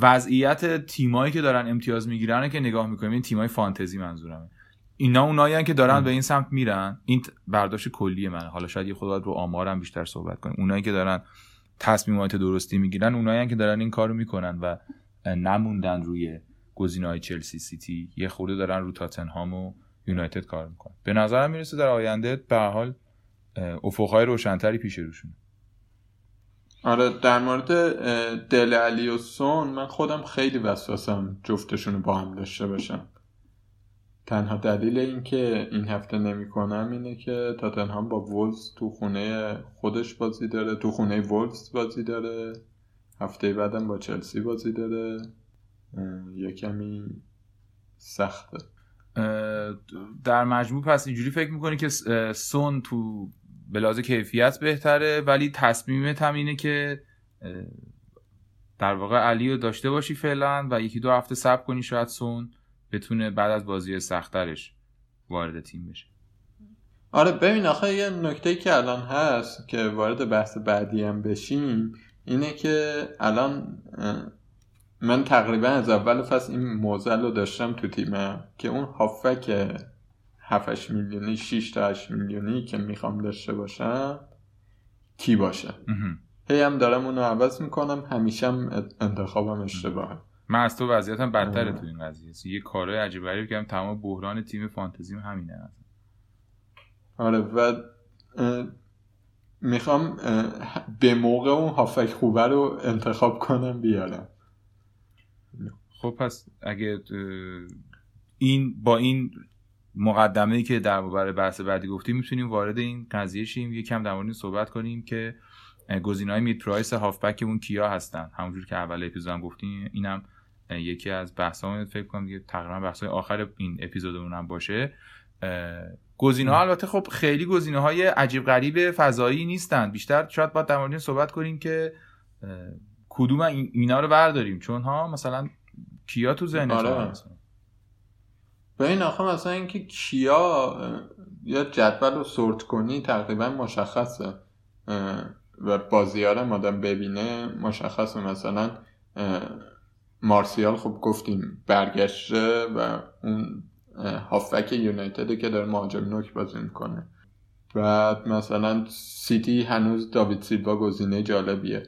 وضعیت تیمایی که دارن امتیاز می‌گیرن که نگاه می‌کنیم این تیمای فانتزی منظورمه. اینا اونایی که دارن به این سمت میرن. این برداشت کلی منه. حالا شاید یه خود رو آمارم بیشتر صحبت کنیم. اونایی که دارن تصمیمات درستی می‌گیرن اونایی که دارن این کارو می‌کنن و نموندن روی گزینه‌های چلسی سیتی یه خورده دارن رو تاتنهام و یونایتد کار می‌کنن به نظرم می‌رسه در آینده به حال افقهای روشنتری پیش روشونه. آره در مورد دل علی و سون من خودم خیلی وسواسم جفتشون رو با هم داشته باشم تنها دلیل این که این هفته نمی‌کنم اینه که تاتنهام با وولز تو خونه خودش بازی داره تو خونه وولز بازی داره. هفته بعدم با چلسی بازی داره. یه کمی سخته. در مجموع پس اینجوری فکر می‌کنی که سون تو بلازه کیفیت بهتره ولی تصمیمت هم اینه که در واقع علی رو داشته باشی فعلا و یکی دو هفته صبر کنی شاید سون بتونه بعد از بازی سخترش وارد تیم بشه. آره ببین آخه یه نکته که الان هست که وارد بحث بعدی هم بشیم اینه که الان من تقریبا از اول فصل این موزل رو داشتم تو تیمم که اون هافک 7 میلیونی 6 تا 8 میلیونی که می‌خوام داشته باشم کی باشه؟ هی هم دارم اونو عوض می‌کنم همیشه هم انتخابم اشتباهه. من از تو وضعیتم بدتره تو این قضیه. یه کارهای عجیب غریب که تمام بحران تیم فانتزیم همینه آره و می‌خوام به موقع اون هافک خوبه رو انتخاب کنم بیارم. خب پس اگه این با این مقدمه ای که در برای بحث بعدی گفتیم می‌تونیم وارد این قضیه شیم یکم در مورد صحبت کنیم که گزینه های مید پرایس هافبکمون کیا هستن. همونجور که اول اپیزود هم گفتیم اینم یکی از بحثا فکر کنم دیگه تقریبا بحث آخر این اپیزودمون هم باشه. گزینه ها البته خب خیلی گزینه های عجیب غریب فضایی نیستن. بیشتر شاید باید در مورد صحبت کنیم که کدوم اینا رو برداریم. چون ها مثلا کیا تو ذهن آره. به این آخه مثلا اینکه کیا یا جدول رو سورت کنی تقریبا مشخصه. و بازیار مادم ببینه مشخصه. مثلا مارسیال خب گفتیم برگشته و اون هافک یونایتد که داره مهاجم نوک بازی می‌کنه. بعد مثلا سیتی هنوز داوید سیلوا گزینه جالبیه.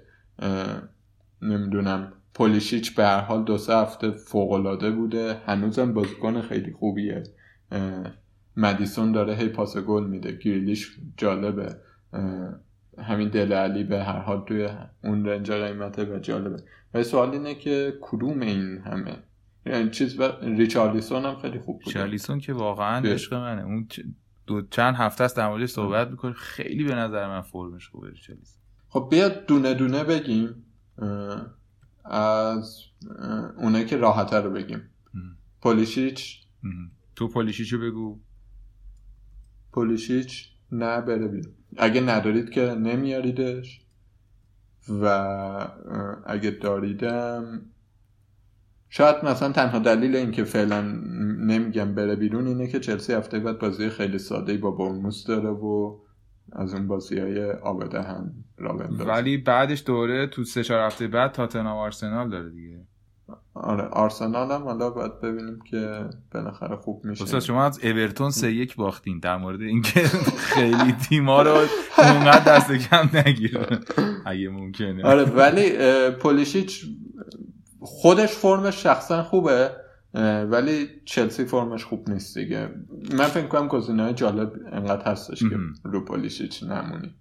نمی‌دونم. پولیشیچ به هر حال دو سه هفته فوق العاده بوده. هنوزم بازیکن خیلی خوبیه. مدیسون داره هی پاس گل میده. گریلیش جالبه. همین دل علی به هر حال توی اون رنج قیمته و جالبه. و سوال اینه که کدوم این همه؟ یعنی چیز و ریچارلیسون هم خیلی خوب بود ریچارلیسون که واقعا عشق منه. اون دو چند هفته است در موردش صحبت می‌کنه. خیلی به نظر من فرمش خوبه ریچارلیسون خب بیاد دونه دونه بگیم. از اونایی که راحته رو بگیم. پولیشیچ. تو پولیشیچو بگو. پولیشیچ نه بره بیرون. اگه ندارید که نمیاریدش. و اگه داریدم شاید مثلا تنها دلیل اینکه فعلا نمیگم بره بیرون اینه که چلسی هفته بعد بازی خیلی ساده با برنموس داره و از اون بازی های آبده هم ولی بعدش دوره تو سه چهار هفته بعد تاتنهام آرسنال داره دیگه. آره آرسنال هم حالا باید ببینیم که بالاخره خوب میشه. استاد شما از اورتون سه یک باختین. در مورد اینکه خیلی تیما رو اونقدر دست کم نگیره. اگه ممکنه. آره ولی پولیشیچ خودش فرمش شخصا خوبه. ولی چلسی فرمش خوب نیست دیگه. من فکر کنم گزینه جالب انقدر هستش که رو پولیشیچ نمونی.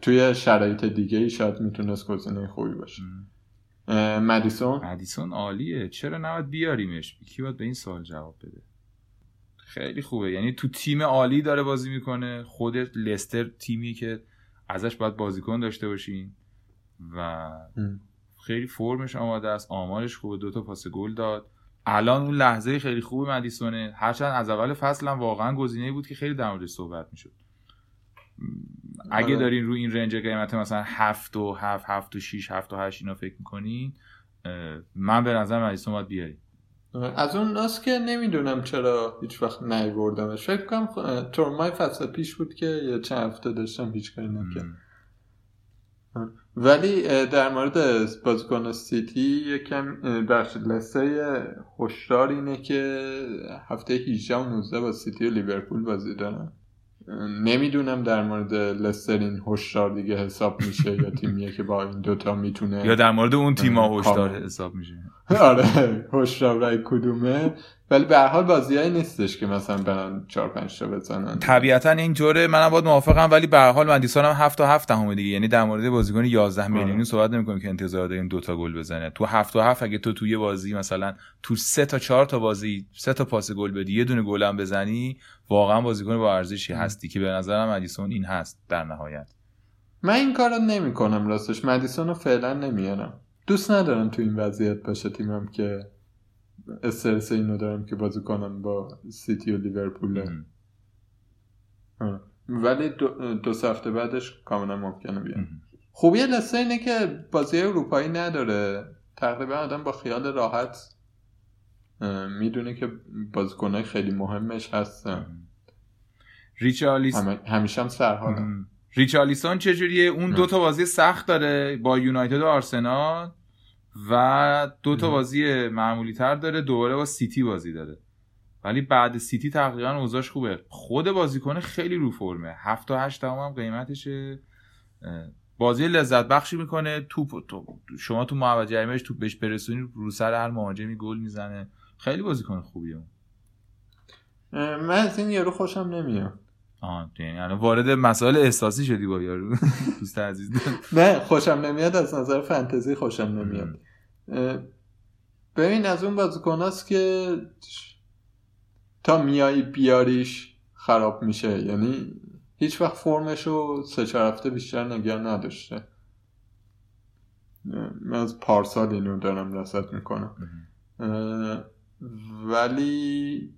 توی شرایط دیگه ای شاید می‌تونست گزینه خوبی باشه. مدیسون؟ مدیسون عالیه. چرا نباید بیاریمش؟ کی باید به این سوال جواب بده؟ خیلی خوبه. یعنی تو تیم عالی داره بازی می‌کنه. خود لستر تیمی که ازش باید بازیکن داشته باشین و خیلی فرمش آماده است. آمارش خوبه. دوتا پاس گل داد. الان اون لحظه خیلی خوب مدیسونه. هرچند از اول فصل هم واقعا گزینه بود که خیلی در موردش صحبت می‌شد. اگه آره. دارین رو این رنج قیمت مثلا هفت و هفت هفت و شیش هفت و هشت اینا فکر می‌کنین من به نظر مدیسون باید بیاریم از اون ناس که نمی‌دونم چرا هیچ وقت نیوردمش. فکر کنم تورمای فصل پیش بود که یه چند هفته داشتم هیچ کاری نکرد ولی در مورد بازیکن سیتی یکم بخش لسه هشدار اینه که هفته 18 و 19 با سیتی و لیورپول بازی دارن. نمی‌دونم در مورد لستر این هشدار دیگه حساب میشه یا تیمیه که با این دوتا می‌تونه یا در مورد اون تیما هشدار حساب میشه. آره هشدار رای کدومه. ولی به هر حال بازیایی نیستش که مثلا برن 4 5 تا بزنن. طبیعتا اینطوره منم باید موافقم ولی به هر حال مدیسون هم 7 تا 7 همه دیگه. یعنی در مورد بازیکن 11 آره. میلیونی صحبت نمی‌کنیم که انتظار داریم دو تا گل بزنه. تو 7 تا 7 اگه تو توی بازی مثلا تو 3 تا 4 تا بازی 3 تا پاس گل بدی یه دونه گل هم بزنی واقعا بازیکن با ارزشی هستی که به نظرم مدیسون این هست در نهایت. من این کارو نمی‌کنم راستش. مدیسون رو فعلا نمیارم. دوست ندارم تو این وضعیت باشه تیمم که استرس اینو دارم که بازی کنم با سیتی و لیورپول. ولی دو, دو هفته بعدش کاملا ممکنه بیان خوبی لسه اینه که بازی اروپایی نداره. تقریبا آدم با خیال راحت می‌دونه که بازیکنهای خیلی مهمش هستن. ریچالیسون همیشه هم سرحال ریچالیسون چجوریه؟ اون دو تا بازی سخت داره با یونایتد و آرسنال. و دو تا بازی معمولی تر داره دوباره با سیتی بازی داره. ولی بعد سیتی تقریبا اوضاعش خوبه. خود بازیکن خیلی رو فرمه. 7 تا 8 هم قیمتشه. بازی لذت بخشی می‌کنه. توپ تو شما تو محوطه جریمهش توپ بهش برسونی رو سر هر مهاجمی گل می‌زنه. خیلی بازیکن خوبیه. من از این یارو خوشم نمیاد. آه یعنی وارد مسائل احساسی شدی با یارو. دوست عزیز نه خوشم نمیاد از نظر فانتزی خوشم نمیاد. ببین از اون بازیکناست که تا میای بیاریش خراب میشه. یعنی هیچ وقت فرمش رو سه چهار هفته بیشتر نگه نداشته. من از پارسال اینو دارم رسد می‌کنم. ولی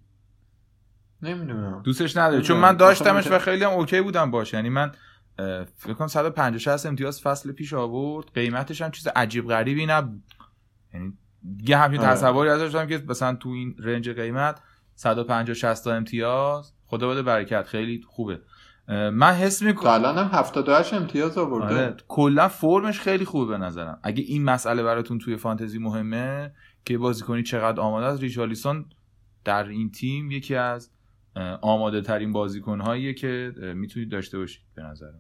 نمی‌دونم. دوستش نداره. چون من داشتمش و خیلی هم اوکی بودم باش. یعنی من فکر کنم 150 60 امتیاز فصل پیش آورد. قیمتش هم چیز عجیب غریبی نبود یعنی یه همچین آره. تصوری ازش داشتم که مثلا تو این رنج قیمت 150 60 امتیاز. خدا بده برکت. خیلی خوبه. من حس می‌کنم الان هم 78 امتیاز آورده. آره. کلا فرمش خیلی خوبه به نظرم. اگه این مسئله براتون توی فانتزی مهمه که بازی کنی چقدر آماده است ریچالیسون در این تیم یکی از آماده ترین بازیکن هاییه که می‌تونید داشته باشید به نظر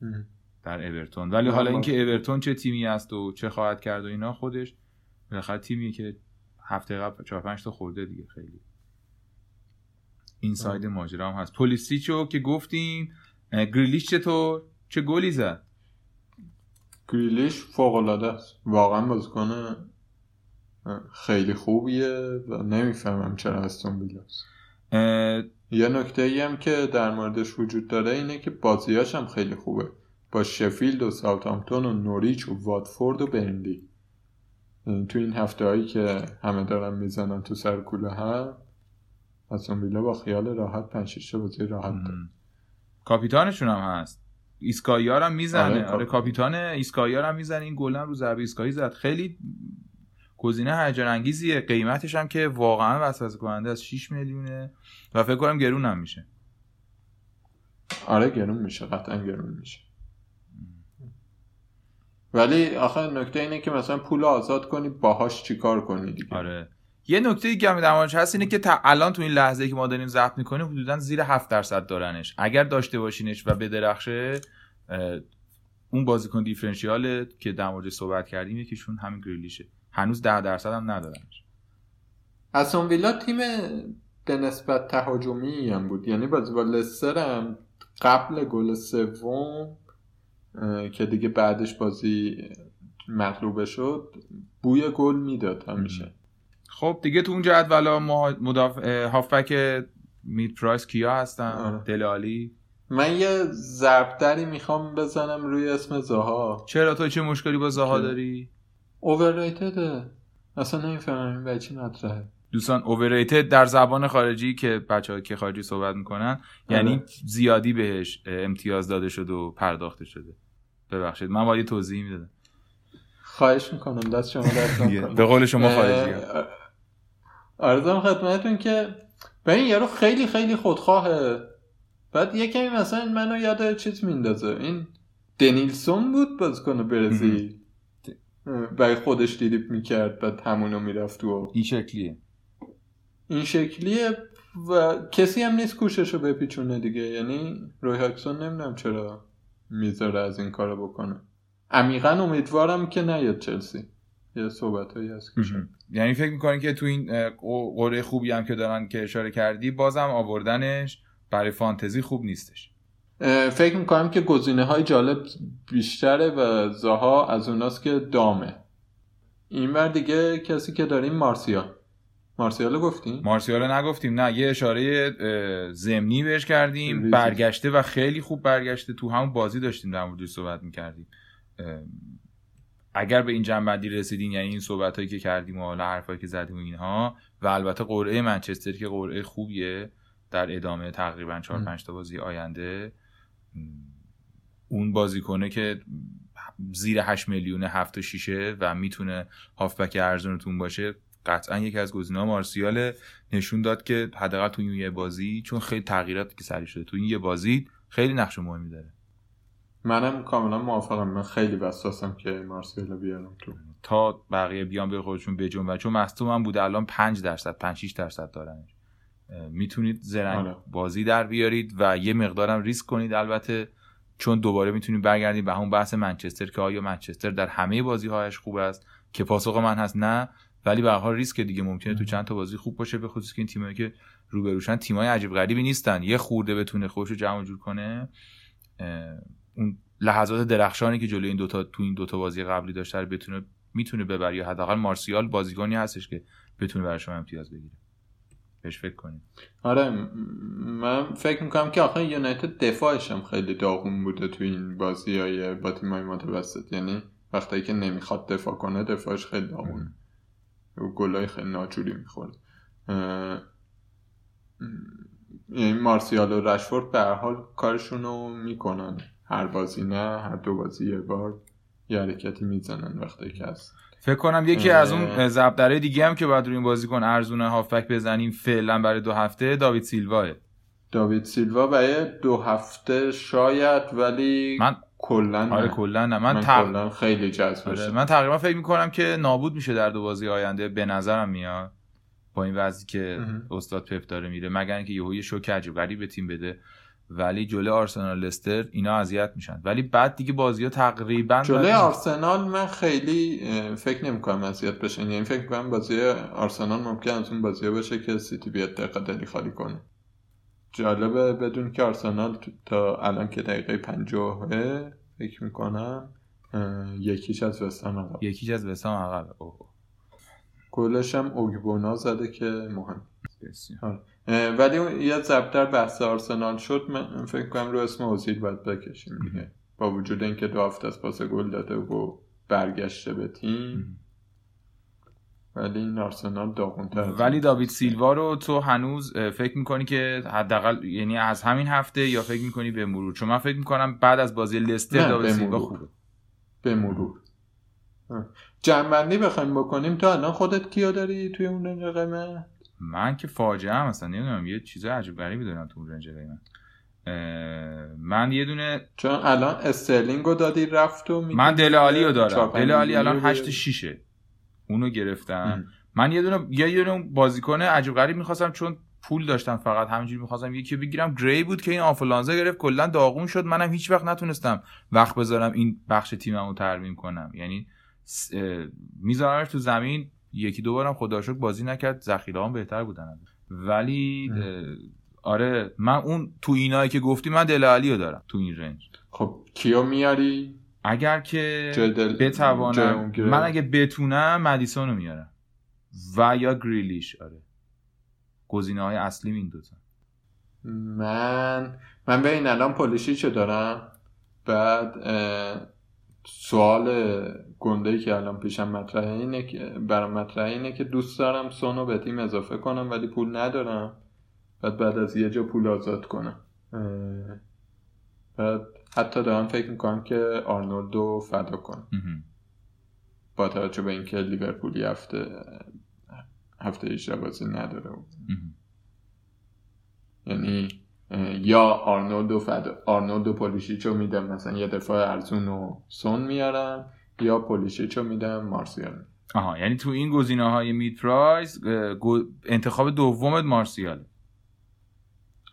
من در اورتون. ولی حالا اینکه اورتون چه تیمی است و چه خواهد کرد و اینا خودش بالاخره تیمیه که هفته قبل 4 5 تا خورده دیگه خیلی. این ساید ماجرا هم هست. پولیسیچو که گفتیم گریلیش چطور؟ چه گلی زد؟ گریلیش فوق العاده است. واقعا بازیکن خیلی خوبیه و نمی‌فهمم چرا استون ویلاست یه نکته ای هم که در موردش وجود داره اینه که بازیاش هم خیلی خوبه. با شفیلد و ساوتامپتون و نوریچ و واتفورد و برنلی تو این هفته هایی که همه دارن می‌زنن تو سر و کله هم اون ویلا با خیال راحت پنج بازی راحت داره. کاپیتانشون هم هست. ایستگاهیا رو هم می‌زنه. آره, آره کاپیتان ایستگاهیا رو هم می‌زنه. این گل رو ضربه ایستگاهی زد. خیلی گزینه هیجان انگیزیه قیمتش هم که واقعا وسوسه کننده از 6 میلیونه و فکر کنم گرون هم میشه. آره گرون میشه. قطعا گرون میشه. ولی آخه نکته اینه که مثلا پول آزاد کنی باهاش چیکار کنی دیگه؟ آره. یه نکته دیگه هم در هست اینه که تا الان تو این لحظه که ما داریم ضبط می‌کنیم حدودا زیر 7 درصد دارنش. اگر داشته باشینش و بدرخشه اون بازیکن دیفرنشیال که در مورد صحبت کردیم یکیشون همین گریلیشه. هنوز 10 درصد هم ندارنش اون ویلا تیم به نسبت تهاجمی هم بود. یعنی بازی با لستر هم قبل گل سوم که دیگه بعدش بازی مغلوبه شد بوی گل می‌داد همیشه. خب دیگه تو اون جدولا مدافع هافبک مید پرایس کیا هستن؟ آره. دلالی من یه ضربدری می‌خوام بزنم روی اسم زاها. چرا تو چه مشکلی با زاها داری؟ اوورریتده اصلا نمی‌فهمم این بچه مطرحه. دوستان اوورریتد در زبان خارجی که بچه که خارجی صحبت می‌کنن یعنی آره. زیادی بهش امتیاز داده شده و پرداخته شده. ببخشید من باید توضیح می‌دادم. خواهش می‌کنم دست شما دست به قول شما خارجی آرزم خدمتون که به این یارو خیلی خیلی خودخواهه بعد یه کمی مثلا منو یاد چیز میندازه. این دنیلسون بود بازیکن برزیل. برای خودش دیریب می‌کرد بعد همونو می‌رفت و این شکلیه. این شکلیه و کسی هم نیست کوشش رو بپیچونه دیگه. یعنی روی هاکسون نمی‌دونم چرا می‌ذاره از این کارو بکنه. عمیقا امیدوارم که نیاد چلسی. یه صحبت هایی هست یعنی فکر می‌کنی که تو این قره خوبی هم که دارن که اشاره کردی بازم آوردنش برای فانتزی خوب نیستش. فکر می‌کنم که گزینه های جالب بیشتره و زاها از اوناست که دامه. این بر دیگه کسی که داریم مارسیال مارسیال گفتیم؟ مارسیال نگفتیم. نه یه اشاره زمینی بهش کردیم. برگشته و خیلی خوب برگشته. تو همون بازی داشتیم در موردش صحبت می‌کردیم. اگر به این جنبندی رسیدین یعنی این صحبت هایی که کردیم و حالا حرفایی که زدیم و اینها و البته قرعه منچستر که قرعه خوبیه در ادامه تقریبا 4 5 تا بازی آینده اون بازیکنه که زیر 8 میلیون 7 و 6 و می‌تونه هافبک ارزونتون باشه قطعا یکی از گزینه‌ها مارسیال نشون داد که حداقل تو این یه بازی چون خیلی تغییراتی که سری شده تو این یه بازی خیلی نقش مهمی داره. منم کاملا موافقم. من خیلی وسواسم که مارسیال بیارم تو. تا بقیه بیان به خودشون بجون و چون مصدوم هم بوده الان 5 درصد 5 6 درصد دارن می‌تونید زرنگ آره. بازی در بیارید و یه مقدارم ریسک کنید البته چون دوباره می‌تونیم برگردیم به همون بحث منچستر که آیا منچستر در همه بازی هایش خوب است که پاسخ من هست نه. ولی به هر حال ریسک دیگه ممکنه تو چند تا بازی خوب باشه به خصوص که این تیمایی که روبروشن تیمای عجیب غریبی نیستن. یه خورده بتونه خودش رو جمع جور کنه اون لحظات درخشانی که جلوی این دوتا تو این دوتا بازی قبلی داشته بتونه می‌تونه ببره. یا حداقل مارسیال بازیکنی هستش که بتونه برای شما امتیاز بگیره. بهش فکر کنید آره من فکر می‌کنم که آخه یونایتد دفاعش هم خیلی داغون بوده تو این بازی های با تیمای متوسط. یعنی وقتی که نمی‌خواد دفاع کنه دفاعش خیلی داغونه و گلای خیلی ناجوری می‌خوره یعنی مارسیال و رشفورد به هر حال کارشون رو می‌کنن. هر بازی نه هر دو بازی یه بار یه حرکتی می‌زنن وقتی که هست فکر کنم یکی. از اون ضربدره دیگه هم که باید روی این بازیکن ارزونه هافبک بزنیم فعلا برای دو هفته داوید سیلواه داوید سیلوا برای دو هفته شاید ولی من کلا آره. کلا نه من, من تق- خیلی جذبش آره، من تقریبا فکر می‌کنم که نابود میشه در دو بازی آینده به نظرم میاد با این وضعی که. استاد پپ داره میره مگر اینکه یهو یه شوک عجیب غریب به تیم بده ولی جلوی آرسنال لستر اینا اذیت میشن. ولی بعد دیگه بازی ها تقریبا جلوی آرسنال من خیلی فکر نمی کنم اذیت بشن. یعنی فکر کنم بازی آرسنال ممکن از اون بازی باشه که سیتی بیاد دقیقه دلی خالی کنه. جالبه بدون که آرسنال تا الان که دقیقه پنجاهه فکر می‌کنم یکیش از وستهم عقب. یکیش از وسام عقب گلش هم اوگبونا زده که مهم. اه، ولی یه ضربتر بحث آرسنال شد من فکر کنم رو اسم اوزیل باید بکشیم دیگه. با وجود اینکه دو هفته از پاس گل داده و برگشته به تیم. ولی این آرسنال داغونتر ولی. داوید سیلوا رو تو هنوز فکر می‌کنی که حداقل یعنی از همین هفته یا فکر می‌کنی به مرور؟ چون من فکر می‌کنم بعد از بازی لستر داوید سیلوا. خوبه. به مرور. اه. جمعبندی بخوایم بکنیم تا الان خودت کیو داری توی اون قیمت من که فاجعه هم اصلا نمی‌دونم یه چیز عجیب غریبی دارم تو اون range قیمت اه، من یه دونه چون الان استرلینگ رو دادی رفت و من دلی آلی رو دارم. دلی آلی الان میلیونی 8 6 اونو گرفتم. ام. من یه دونه یه دونه بازیکن عجیب غریب می‌خواستم چون پول داشتم فقط همینجوری می‌خواستم یکی بگیرم. گری بود که این آفولانزا گرفت کلا داغون شد. منم هیچ وقت نتونستم وقت بذارم این بخش تیممو ترمیم کنم. یعنی س- میذارمش تو زمین. یکی دو بارم خدا بازی نکرد. ذخیره هم بهتر بودن. ولی آره من اون تو اینایی که گفتی من دل علی رو دارم تو این رنج. خب کیو میاری؟ اگر که جای دل- جای بتوانم. من اگه بتونم مدیسون رو میارم. و یا گریلیش آره. گزینه های اصلی این دوتا من من به این الان پولیشیچو دارم. بعد اه، سوال گنده ای که الان پیشم مطرحه اینه که برام مطرحه اینه که دوست دارم سونو به تیم اضافه کنم ولی پول ندارم. بعد بعد از یه جا پول آزاد کنم. بعد حتی دارم فکر می‌کنم که آرنولدو فدا کنم. با توجه به اینکه لیورپولی هفته هفته 18 بازی نداره. یعنی یا آرنولد و فد... آرنولد و پولیشیچو میدم. مثلا یه دفاع ارزون و سون میارم یا پولیشیچو میدم مارسیال. آها یعنی تو این گزینه های mid price گو- انتخاب دومت مارسیال.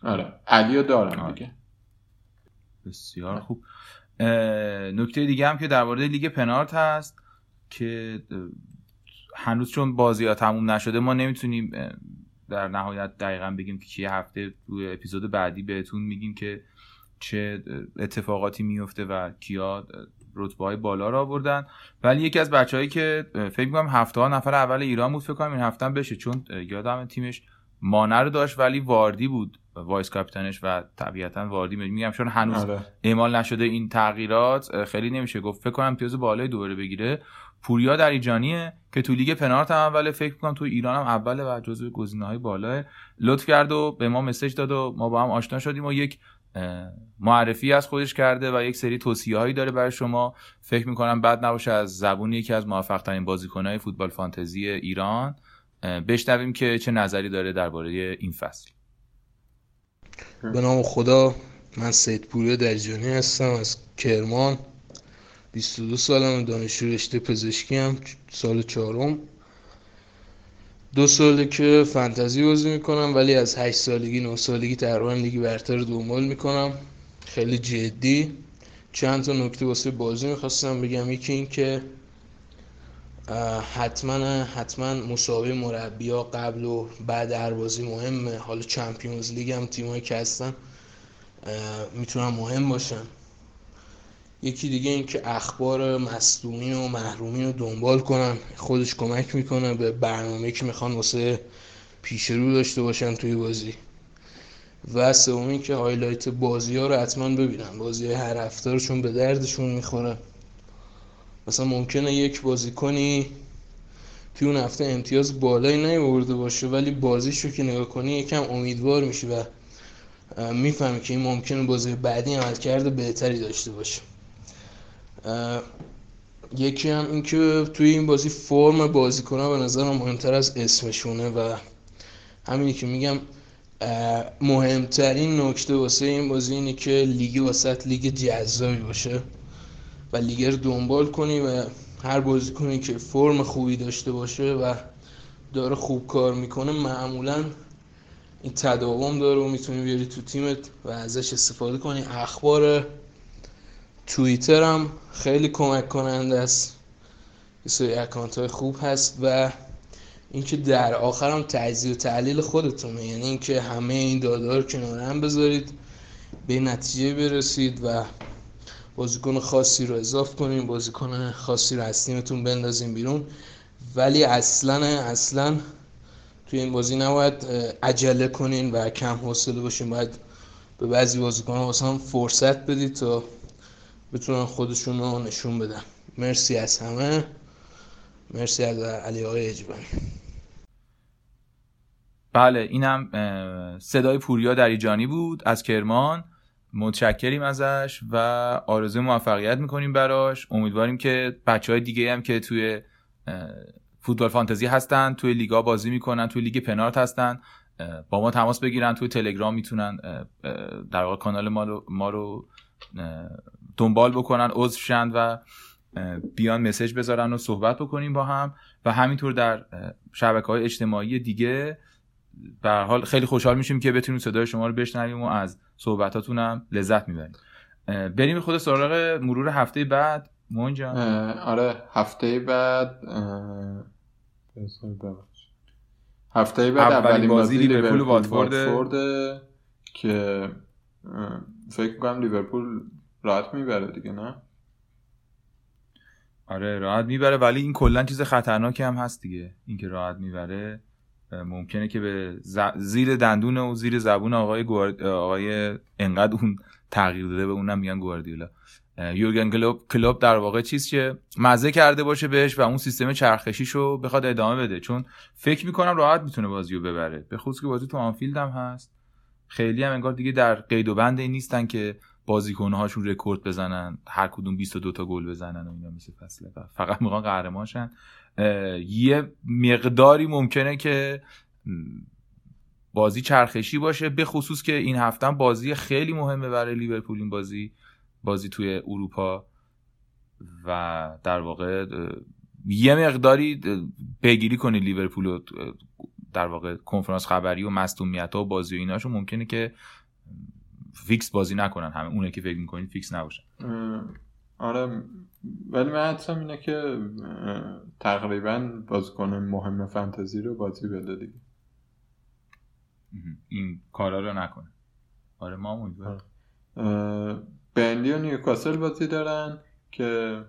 آره آلیو دارم آره. دیگه. بسیار خوب. نکته دیگه هم که در مورد لیگ پنارت هست که هنوز چون بازی ها تموم نشده ما نمی‌تونیم در نهایت دقیقا بگیم که چیه. هفته اپیزود بعدی بهتون میگیم که چه اتفاقاتی میفته و کیا رتبه های بالا رو آوردن. ولی یکی از بچههایی که فکر می‌کنم هفته ها نفر اول ایران بود فکر کنم این هفته هم بشه چون یادم تیمش مانه رو داشت ولی واردی بود vice captain ش و طبیعتا واردی میگم چون هنوز آره. اعمال نشده این تغییرات خیلی نمیشه گفت. فکر کنم امتیاز بالای دوباره بگیره. پوریا دریجانیه که تو لیگ پنارت هم اوله. فکر کنم تو ایران هم اوله و جزو گزینه های بالاه. لطف کرد و به ما مسج داد و ما با هم آشنا شدیم و یک معرفی از خودش کرده و یک سری توصیه هایی داره برای شما. فکر می‌کنم بد نباشه از زبون یکی از موفق ترین بازیکن های فوتبال فانتزی ایران. بشنویم که چه نظری داره درباره این فصل. به نام خدا من سید پوری درجانی هستم از کرمان. 22 سالم دانشجو رشته پزشکی هم سال چهارم. دو ساله که فنتزی بازی می‌کنم ولی از 8 سالگی 9 سالگی تقریبا لیگ برتر دنبال می‌کنم. خیلی جدی. چند تا نکته واسه بازی می‌خواستم بگم. یکی این که حتما حتما مسابقه مربیا قبل و بعد هر بازی مهمه. حالا چمپیونز لیگ هم تیمایی که هستن می‌تونن مهم باشن. یکی دیگه این که اخبار مصدومین و محرومین رو دنبال کنن خودش کمک می‌کنه به برنامه که می‌خوان واسه پیش رو داشته باشن توی بازی. و سومی که هایلایت بازی ها رو حتما ببینن. بازی هر هفته چون به دردشون می‌خوره. مثلا ممکنه یک بازی کنی توی اون هفته امتیاز بالایی نیورده باشه ولی بازیشو که نگاه کنی یکم امیدوار میشی و می‌فهمی که این ممکنه بازی بعدی عمل کرده بهتری داشته باشه. یکی هم اینکه توی این بازی فرم بازیکن‌ها به نظرم مهمتر از اسمشونه و همینی که میگم مهمترین نکته واسه این بازی اینه که لیگ واسط لیگ جذابی باشه و لیگ رو دنبال کنی و هر بازیکنی که فرم خوبی داشته باشه و داره خوب کار می‌کنه معمولا این تداوم داره و می‌تونی بیاری تو تیمت و ازش استفاده کنی. اخبار توییتر هم خیلی کمک کننده است. یه سری اکانت های خوب هست و اینکه در آخر هم تجزیه و تحلیل خودتونه. یعنی اینکه همه این داده رو کنار هم بذارید به نتیجه برسید و بازیکن خاصی رو اضاف کنیم بازیکن خاصی رو از تیمتون بندازیم بیرون. ولی اصلا اصلا توی این بازی نباید عجله کنین و کم حوصله باشین. باید به بعضی بازیکن واسه فرصت بدید تا بتونن خودشون رو نشون بدن. مرسی از همه. مرسی از علی آقای اجبانی بله اینم صدای پوریا دریجانی بود از کرمان. متشکریم ازش و آرزو موفقیت می‌کنیم براش. امیدواریم که بچه های دیگه هم که توی فوتبال فانتزی هستن توی لیگا بازی می‌کنن توی لیگ پنارت هستن با ما تماس بگیرن توی تلگرام می‌تونن در واقع کانال ما رو, ما رو دنبال بکنن عضو شن و بیان مسج بذارن و صحبت بکنیم با هم و همینطور در شبکه های اجتماعی دیگه. به حال خیلی خوشحال میشیم که بتونیم صدای شما رو بشنویم و از صحبتاتون هم لذت می‌بریم. بریم خود سراغ مرور هفته بعد. مون جان. آره هفته بعد هفته بعد اولین بازی لیورپول و واتفورد. که فکر کنم لیورپول راحت می‌بره دیگه نه؟ آره راحت می‌بره ولی این کلا چیز خطرناکی هم هست دیگه. اینکه راحت می‌بره ممکنه که به زیر دندون و زیر زبون آقای گوارد... آقای انقدر اون تغییر داده به اونم میگن گواردیولا. یورگن کلوب کلوب در واقع چیز که مزه کرده باشه بهش و اون سیستم چرخشیشو بخواد ادامه بده. چون فکر می‌کنم راحت می‌تونه بازیو ببره. به خصوص که بازی تو آنفیلد هم هست. خیلی هم انگار دیگه در قید و بند نیستن که بازیکنهاشون رکورد بزنن هر کدوم 22 تا گل بزنن و اینا مثل فصل فقط می‌خوان قهرمانشن. یه مقداری ممکنه که بازی چرخشی باشه به خصوص که این هفته بازی خیلی مهمه برای لیورپول این بازی بازی توی اروپا. و در واقع یه مقداری پیگیری کنی لیورپول در واقع کنفرانس خبری و مصدومیت ها و بازی و ایناشو. ممکنه که فیکس بازی نکنن. همه اونه که فکر می‌کنید فیکس نباشن آره ولی من حدسم اینه که تقریبا بازیکن مهم فانتزی رو بازی بده دیگه. این کارا رو نکنه آره ما امیدوارم بنلی و نیوکاسل بازی دارن که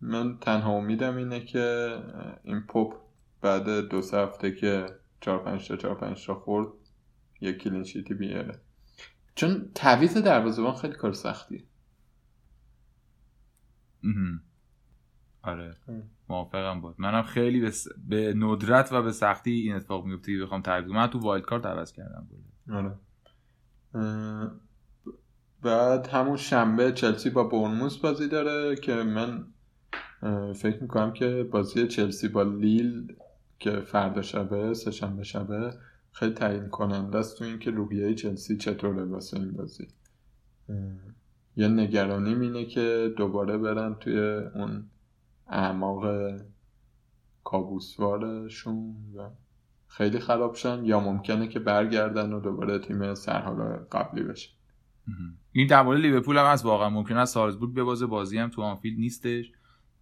من تنها امیدم اینه که این پاپ بعد دو سه هفته که چهار پنج تا چهار پنج تا خورد یک کلینشیتی بیاره. چون تعویض دروازه‌بان خیلی کار سختیه. آره. موافقم بود. منم خیلی به, به ندرت و به سختی این اتفاق میفته که بخوام تعویض من تو وایلد کارت عوض کردم. آره. بعد همون شنبه چلسی با برنموس بازی داره که من فکر می‌کنم که بازی چلسی با لیل که فردا شبه سه شنبه شبه خیلی تعیین کننده است تو اینکه روحیه چلسی چطوره واسه این بازی. یه نگرانیم اینه که دوباره برن توی اون اعماق کابوسوارشون و خیلی خراب شن یا ممکنه که برگردن و دوباره تیم سرحال قبلی بشه. این در مورد لیورپول هم هست واقعا ممکنه از سالزبورگ ببازه بازی هم تو آنفیلد نیستش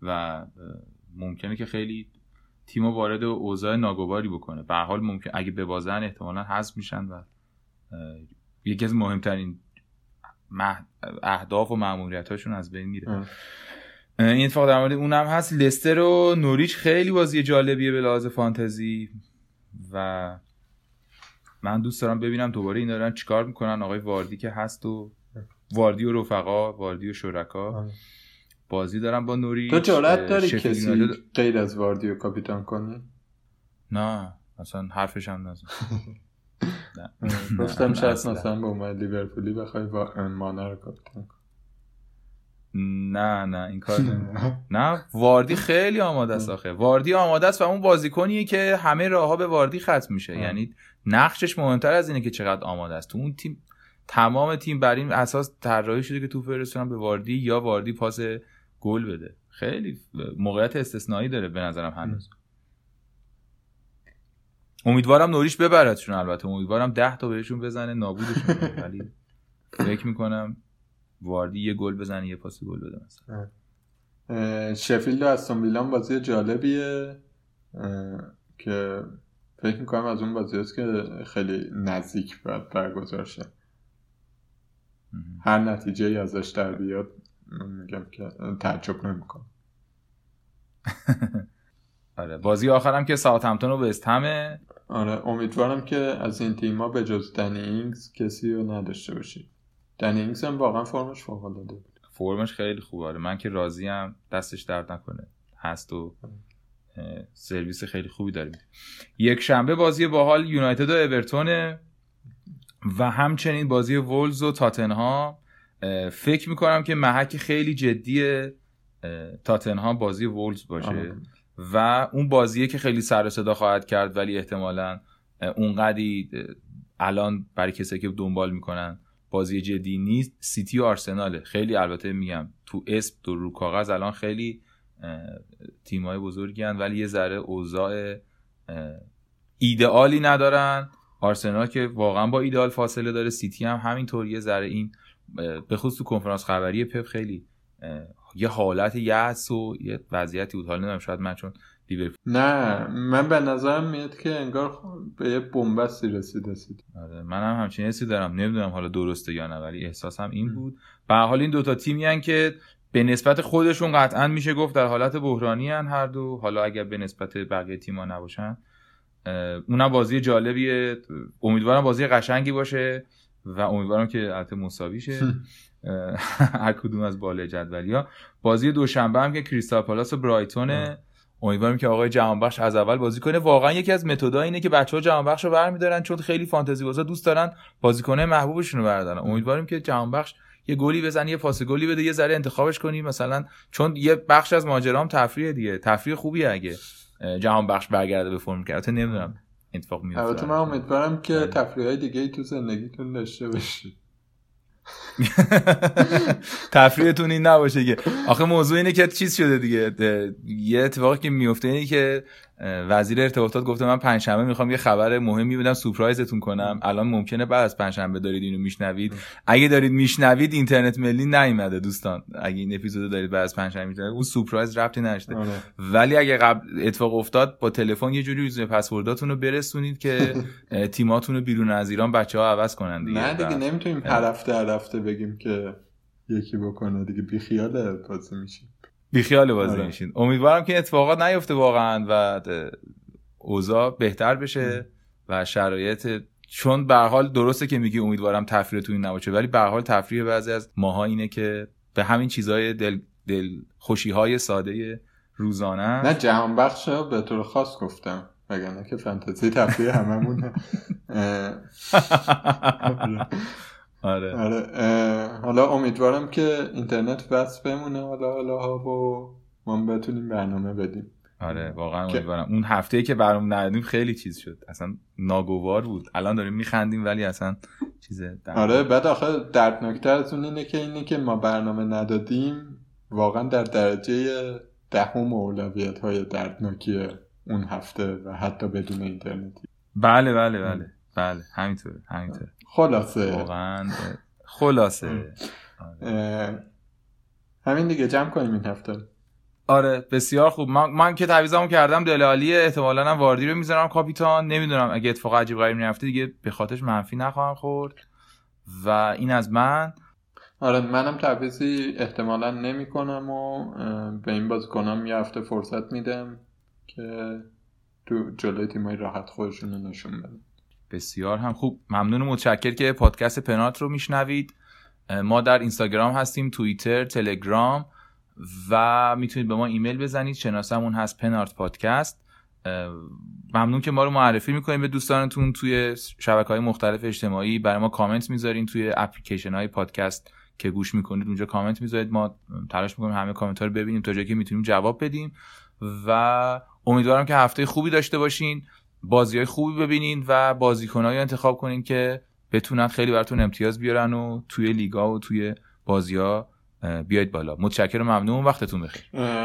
و ممکنه که خیلی تیم وارد اوضاع ناگواری بکنه. به حال ممکن اگه ببازن احتمالا حذف میشن و یکی از مهمترین اهداف و معمولیت هاشون از بین میره. این اتفاق در مورد اونم هست. لستر و نوریچ خیلی بازی جالبیه به لحاظ فانتزی و من دوست دارم ببینم دوباره این دارن چیکار می‌کنن. آقای واردی که هست و واردی و رفقا واردی و شرکا. بازی دارم با نوری تو جارت داری کسی غیر از واردی و کاپیتان کنی نه اصلا حرفش هم نزن. گفتم شاید مثلا با اومد لیورپولی بخوای مانه رو کاپیتان کن نه نه این کار نه واردی خیلی آماده است آخه. واردی آماده است و اون بازیکنیه که همه راه به واردی ختم میشه. یعنی نقشش مهمتر از اینه که چقدر آماده است. تو اون تیم تمام تیم بر این اساس طراحی شده که تو فرستونن به واردی یا واردی پاس گل بده. خیلی موقعیت استثنایی داره به نظرم هنوز. امیدوارم نوریش ببردشون البته. امیدوارم ده تا بهشون بزنه نابودشون ولی فکر می‌کنم واردی یه گل بزنه یه پاس گل بده مثلا. شفیلد و استون ویلان بازی جالبیه. که فکر می‌کنم از اون بازی هست که خیلی نزدیک باید برگزار شه. هر نتیجه ای ازش در بیاد میگم که تعجب نمی‌کنم. آره بازی آخرم که همتون رو به همه. آره امیدوارم که از این تیما به جز دنینگز کسی رو نداشته باشید دنینگز هم واقعا فرمش فوق العاده فرمش خیلی خوبه آره. من که راضیم دستش درد نکنه. هست و سرویس خیلی خوبی داریم. یک شنبه بازی باحال یونایتد و اورتون و همچنین بازی وولز و تاتنهام. فکر می‌کنم که محک خیلی جدی تاتنهام بازی وولز باشه و اون بازیه که خیلی سر صدا خواهد کرد ولی احتمالا اونقدی الان برای کسی که دنبال می‌کنن بازی جدی نیست. سیتی و آرسناله. خیلی البته میگم تو اسم تو رو کاغذ الان خیلی تیمای بزرگی هن ولی یه ذره اوضاع ایدئالی ندارن. آرسنال که واقعا با ایدئال فاصله داره. سیتی هم همینطور یه ذره این به خصوص تو کنفرانس خبری پپ خیلی یه حالت یأس و یه وضعیتی بود. حالا نمی‌دونم شاید من چون نه من به نظرم میاد که انگار به یه بنبستی رسیده سید آره منم هم همچین حسی دارم. نمی‌دونم حالا درسته یا نه ولی احساسم این بود. به حال این دوتا تیمی هن که به نسبت خودشون قطعا میشه گفت در حالت بحرانی هن هر دو. حالا اگر به نسبت بقیه تیما نباشن اونم بازی جالبیه. امیدوارم بازی قشنگی باشه. و امیدوارم که البته مساوی شه. هر کدوم از بالای جدولی ها بازی دوشنبه هم که کریستال پالاس و برایتونه امیدوارم که آقای جهانبخش از اول بازی کنه. واقعا یکی از متدای اینه که بچه ها جهانبخش رو برمیدارن چون خیلی فانتزی بازا دوست دارن بازیکنه محبوبشون رو بردارن. امیدواریم که جهانبخش یه گلی بزنه یه پاس گلی بده یه ذره انتخابش کنی. مثلا چون یه بخش از ماجرام تفریح دیگه. تفریح خوبیه اگه جهان بخش برگرده به فرم کرده. نمی‌دونم. اتفاق میفته البته من امیدوارم که تفریح های دیگه ای تو زندگیتون داشته باشید تفریحتون این نباشه که. آخه موضوع اینه که چیز شده دیگه. یه اتفاقی که میفته اینه که وزیر ارتباطات گفته من پنجشنبه می‌خوام یه خبر مهمی بدم سورپرایزتون کنم. الان ممکنه بعد از پنجشنبه دارید اینو میشنوید. اگه دارید میشنوید اینترنت ملی نیومده دوستان. اگه این اپیزودو دارید بعد از پنجشنبه میشنوید اون سورپرایز ربطی نداشته. آره. ولی اگه قبل اتفاق افتاد با تلفن یه جوری یوزر پسورداتون رو برسونید که تیماتون رو بیرون از ایران بچه‌ها عوض کنن دیگه. نه دیگه نمی‌تونیم هر هفته هر هفته بگیم که یکی بکنه دیگه. بیخیال بازی میشیم بیخیال بازی آره. میشین. امیدوارم که اتفاقات نیفته واقعا و اوضاع بهتر بشه و شرایط چون به حال درسته که میگی امیدوارم تفریح تو این نباشه ولی به حال تفریح بعضی از ماها اینه که به همین چیزهای دل, دل خوشی های ساده روزانه نه جهان بخش به طور خاص گفتم وگرنه که فانتزی تفریح هممونه. آره. آره. حالا امیدوارم که اینترنت بس بمونه حالا حالا ها و ما بتونیم برنامه بدیم. آره واقعا امیدوارم. اون هفته که برنامه ندادیم خیلی چیز شد. اصلا ناگوار بود. الان داریم میخندیم ولی اصلا چیز آره بعد آخه دردناکتر از اون اینه که اینه که ما برنامه ندادیم. واقعا در درجه دهم اولویت های دردناکی اون هفته و حتی بدون اینترنتی. بله بله بله. بله همینطور همینطور خلاصه. واقعا خلاصه. همین دیگه جمع کنیم این هفته. آره بسیار خوب. من, من که تعویضمو کردم دلالی احتمالا هم واردی رو می‌ذارم کاپیتان. نمی‌دونم اگه اتفاق عجیب غریب نیفته دیگه به خاطرش منفی نخواهم خورد. و این از من. آره منم تعویضی احتمالا نمی کنم و به این کنم یه هفته فرصت میدم که تو جلوی تیمای راحت خودشون رو نشون بدن. بسیار هم خوب. ممنون و متشکر که پادکست پنات رو میشنوید. ما در اینستاگرام هستیم توییتر تلگرام و می‌تونید به ما ایمیل بزنید. شناسمون هست پنارت پادکست. ممنون که ما رو معرفی می‌کنید به دوستانتون توی شبکه های مختلف اجتماعی. برای ما کامنت می‌ذارین توی اپلیکیشن های پادکست که گوش می‌کنید. اونجا کامنت می‌ذارید. ما تلاش می‌کنیم همه کامنت ها رو ببینیم تا جایی که می‌تونیم جواب بدیم. و امیدوارم که هفته خوبی داشته باشین. بازی های خوبی ببینین و بازیکنهایی انتخاب کنین که بتونن خیلی براتون امتیاز بیارن و توی لیگا و توی بازی ها بیاید بالا. متشکرم ممنون. وقتتون بخیر.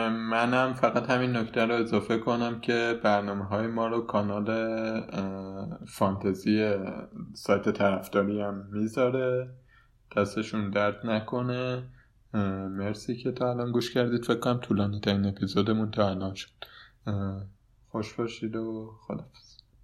منم فقط همین نکته رو اضافه کنم که برنامه های ما رو کانال فانتزی سایت طرفداری هم می‌ذاره. دستشون درد نکنه. مرسی که تا الان گوش کردید. فکر کنم طولانی ترین اپیزودمون تا الان شد. خوش باشید و خدافز